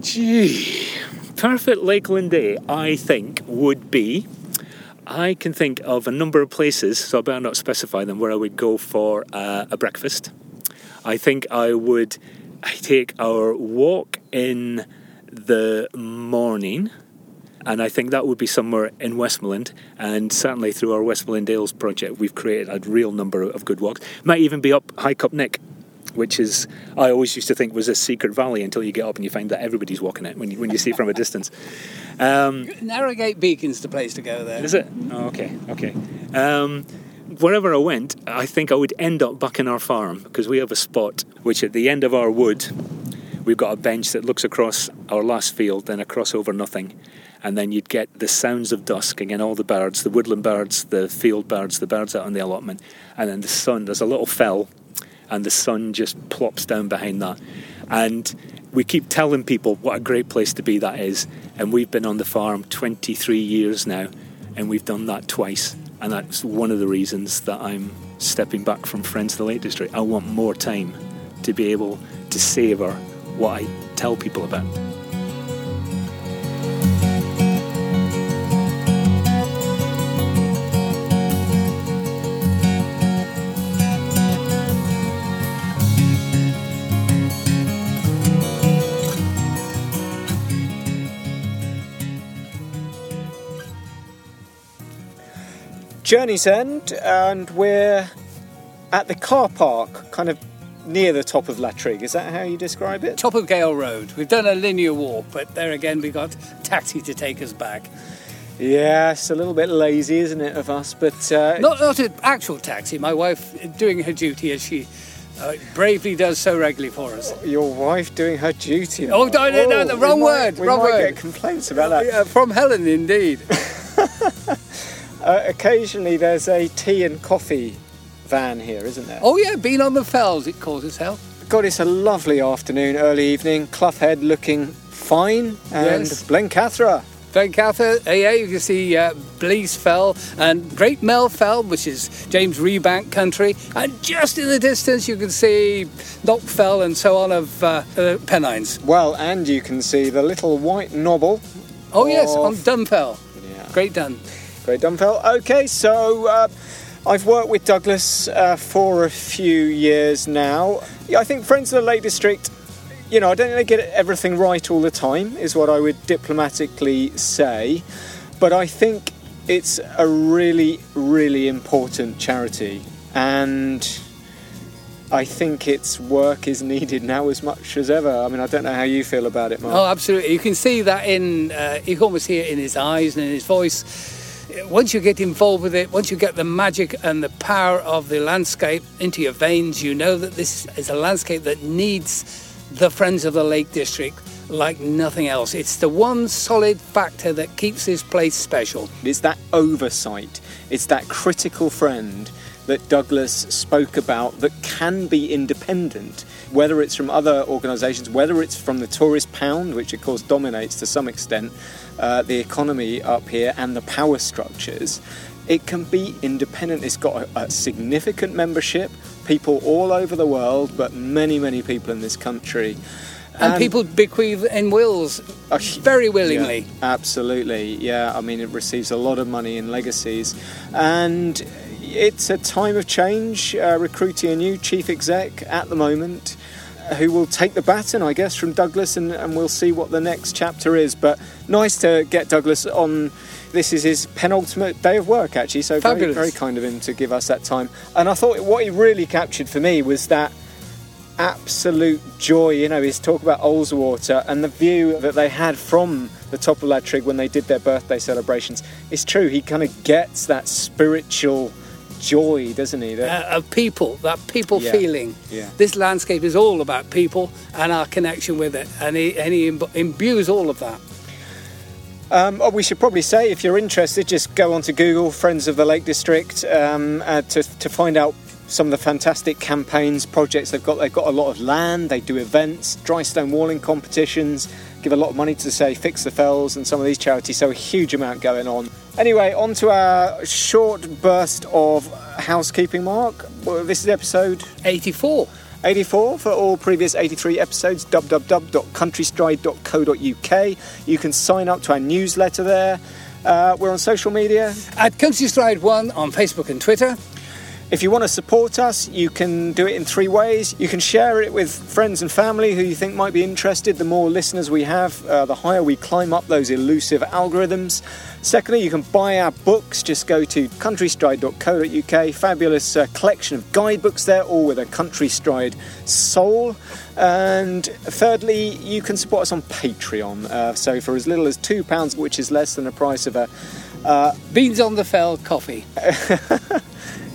Gee, perfect Lakeland day, I think, would be I can think of a number of places, so I better not specify them, where I would go for uh, a breakfast. I think I would take our walk in the morning, and I think that would be somewhere in Westmorland. And certainly through our Westmorland Dales project, we've created a real number of good walks. Might even be up High Cup Nick which is I always used to think was a secret valley until you get up and you find that everybody's walking it when you, when you see from a distance. Um, Narrowgate Beacon's the place to go there. Is it? Oh, okay, okay. Um, wherever I went, I think I would end up back in our farm because we have a spot which at the end of our wood, we've got a bench that looks across our last field, then across over nothing. And then you'd get the sounds of dusk again, all the birds, the woodland birds, the field birds, the birds out on the allotment, and then the sun. There's a little fell and the sun just plops down behind that. And we keep telling people what a great place to be that is. And we've been on the farm 23 years now, and we've done that twice. And that's one of the reasons that I'm stepping back from Friends of the Lake District. I want more time to be able to savour what I tell people about. Journey's End, and we're at the car park, kind of near the top of Latrigg. Is that how you describe it? Top of Gale Road. We've done a linear walk, but there again we've got taxi to take us back. Yes, a little bit lazy, isn't it, of us? But uh, not not an actual taxi. My wife doing her duty as she uh, bravely does so regularly for us. Your wife doing her duty. Oh, no, no, no, the wrong word. Might, wrong we word. get complaints about that. Yeah, from Helen, indeed. Uh, occasionally there's a tea and coffee van here, isn't there? Oh yeah, been on the fells, it calls itself. God, it's a lovely afternoon, early evening. Clough Head looking fine, and yes. Blencathra. Blencathra, yeah, you can see uh, Blease Fell and Great Mell Fell, which is James Rebank country, and just in the distance you can see Knock Fell and so on of uh, uh, Pennines. Well, and you can see the little white knobble. Oh yes, on Dunfell. Yeah. Great Dun. Great Dunfell. Okay, so uh, I've worked with Douglas uh, for a few years now. I think Friends of the Lake District, you know, I don't they get everything right all the time, is what I would diplomatically say. But I think it's a really, really important charity. And I think its work is needed now as much as ever. I mean, I don't know how you feel about it, Mark. Oh, absolutely. You can see that in, uh, you can almost see it in his eyes and in his voice once you get involved with it, once you get the magic and the power of the landscape into your veins, you know that this is a landscape that needs the Friends of the Lake District like nothing else. It's the one solid factor that keeps this place special. It's that oversight, it's that critical friend that Douglas spoke about that can be independent, whether it's from other organisations, whether it's from the tourist pound, which of course dominates to some extent uh, the economy up here and the power structures. It can be independent. It's got a, a significant membership, people all over the world, but many, many people in this country. And, and, people bequeath in wills uh, very willingly. Yeah, absolutely, yeah. I mean, it receives a lot of money in legacies, and it's a time of change, uh, recruiting a new chief exec at the moment who will take the baton, I guess, from Douglas, and, and we'll see what the next chapter is. But nice to get Douglas on. This is his penultimate day of work, actually, so very, very kind of him to give us that time. And I thought what he really captured for me was that absolute joy. You know, his talk about Ullswater and the view that they had from the top of Latrigg when they did their birthday celebrations. It's true, he kind of gets that spiritual joy, doesn't he? That... Uh, of people, that people yeah. feeling. Yeah. This landscape is all about people and our connection with it, and he, and he imbues all of that. Um, oh, we should probably say, if you're interested, just go onto Google Friends of the Lake District um, uh, to, to find out some of the fantastic campaigns, projects they've got. They've got a lot of land, they do events, dry stone walling competitions, give a lot of money to, say, Fix the Fells and some of these charities, so a huge amount going on. Anyway, on to our short burst of housekeeping, Mark. Well, this is episode 84. 84 for all previous 83 episodes www.countrystride.co.uk you can sign up to our newsletter there uh, we're on social media at countrystride 1 on facebook and twitter if you want to support us, you can do it in three ways. You can share it with friends and family who you think might be interested. The more listeners we have, uh, the higher we climb up those elusive algorithms. Secondly, you can buy our books. Just go to countrystride.co.uk. Fabulous uh, collection of guidebooks there, all with a Countrystride soul. And thirdly, you can support us on Patreon. Uh, so for as little as £2, which is less than the price of a uh, Beans on the Fell coffee.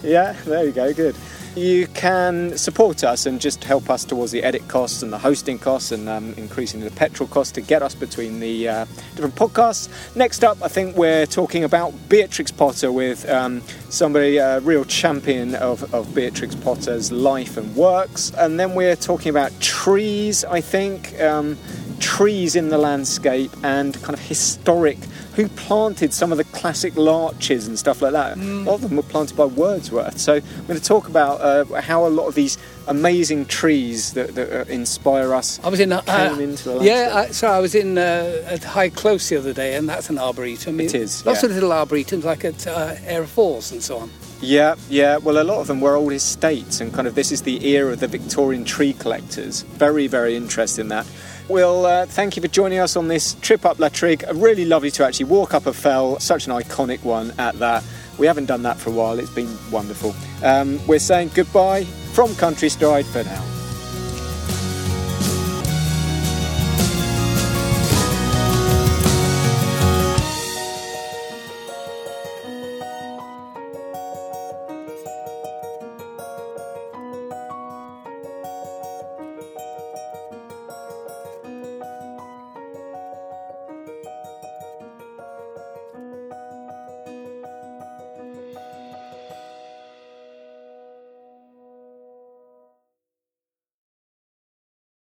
Yeah, there you go, good. You can support us and just help us towards the edit costs and the hosting costs and um, increasing the petrol costs to get us between the uh, different podcasts. Next up, I think we're talking about Beatrix Potter with um, somebody, a real champion of, of Beatrix Potter's life and works. And then we're talking about trees, I think, um, trees in the landscape and kind of historic who planted some of the classic larches and stuff like that. Mm. A lot of them were planted by Wordsworth. So I'm going to talk about uh, how a lot of these amazing trees that, that uh, inspire us. I was in uh, came into the yeah. I, so I was in uh, at High Close the other day, and that's an arboretum. It is lots yeah. of little arboretums like at uh, Aira Force and so on. Yeah, yeah. Well, a lot of them were old estates, and kind of this is the era of the Victorian tree collectors. Very, very interesting that. Well, uh, thank you for joining us on this trip up Latrigg. Really lovely to actually walk up a fell, such an iconic one at that. We haven't done that for a while, it's been wonderful. Um, we're saying goodbye from Country Stride for now.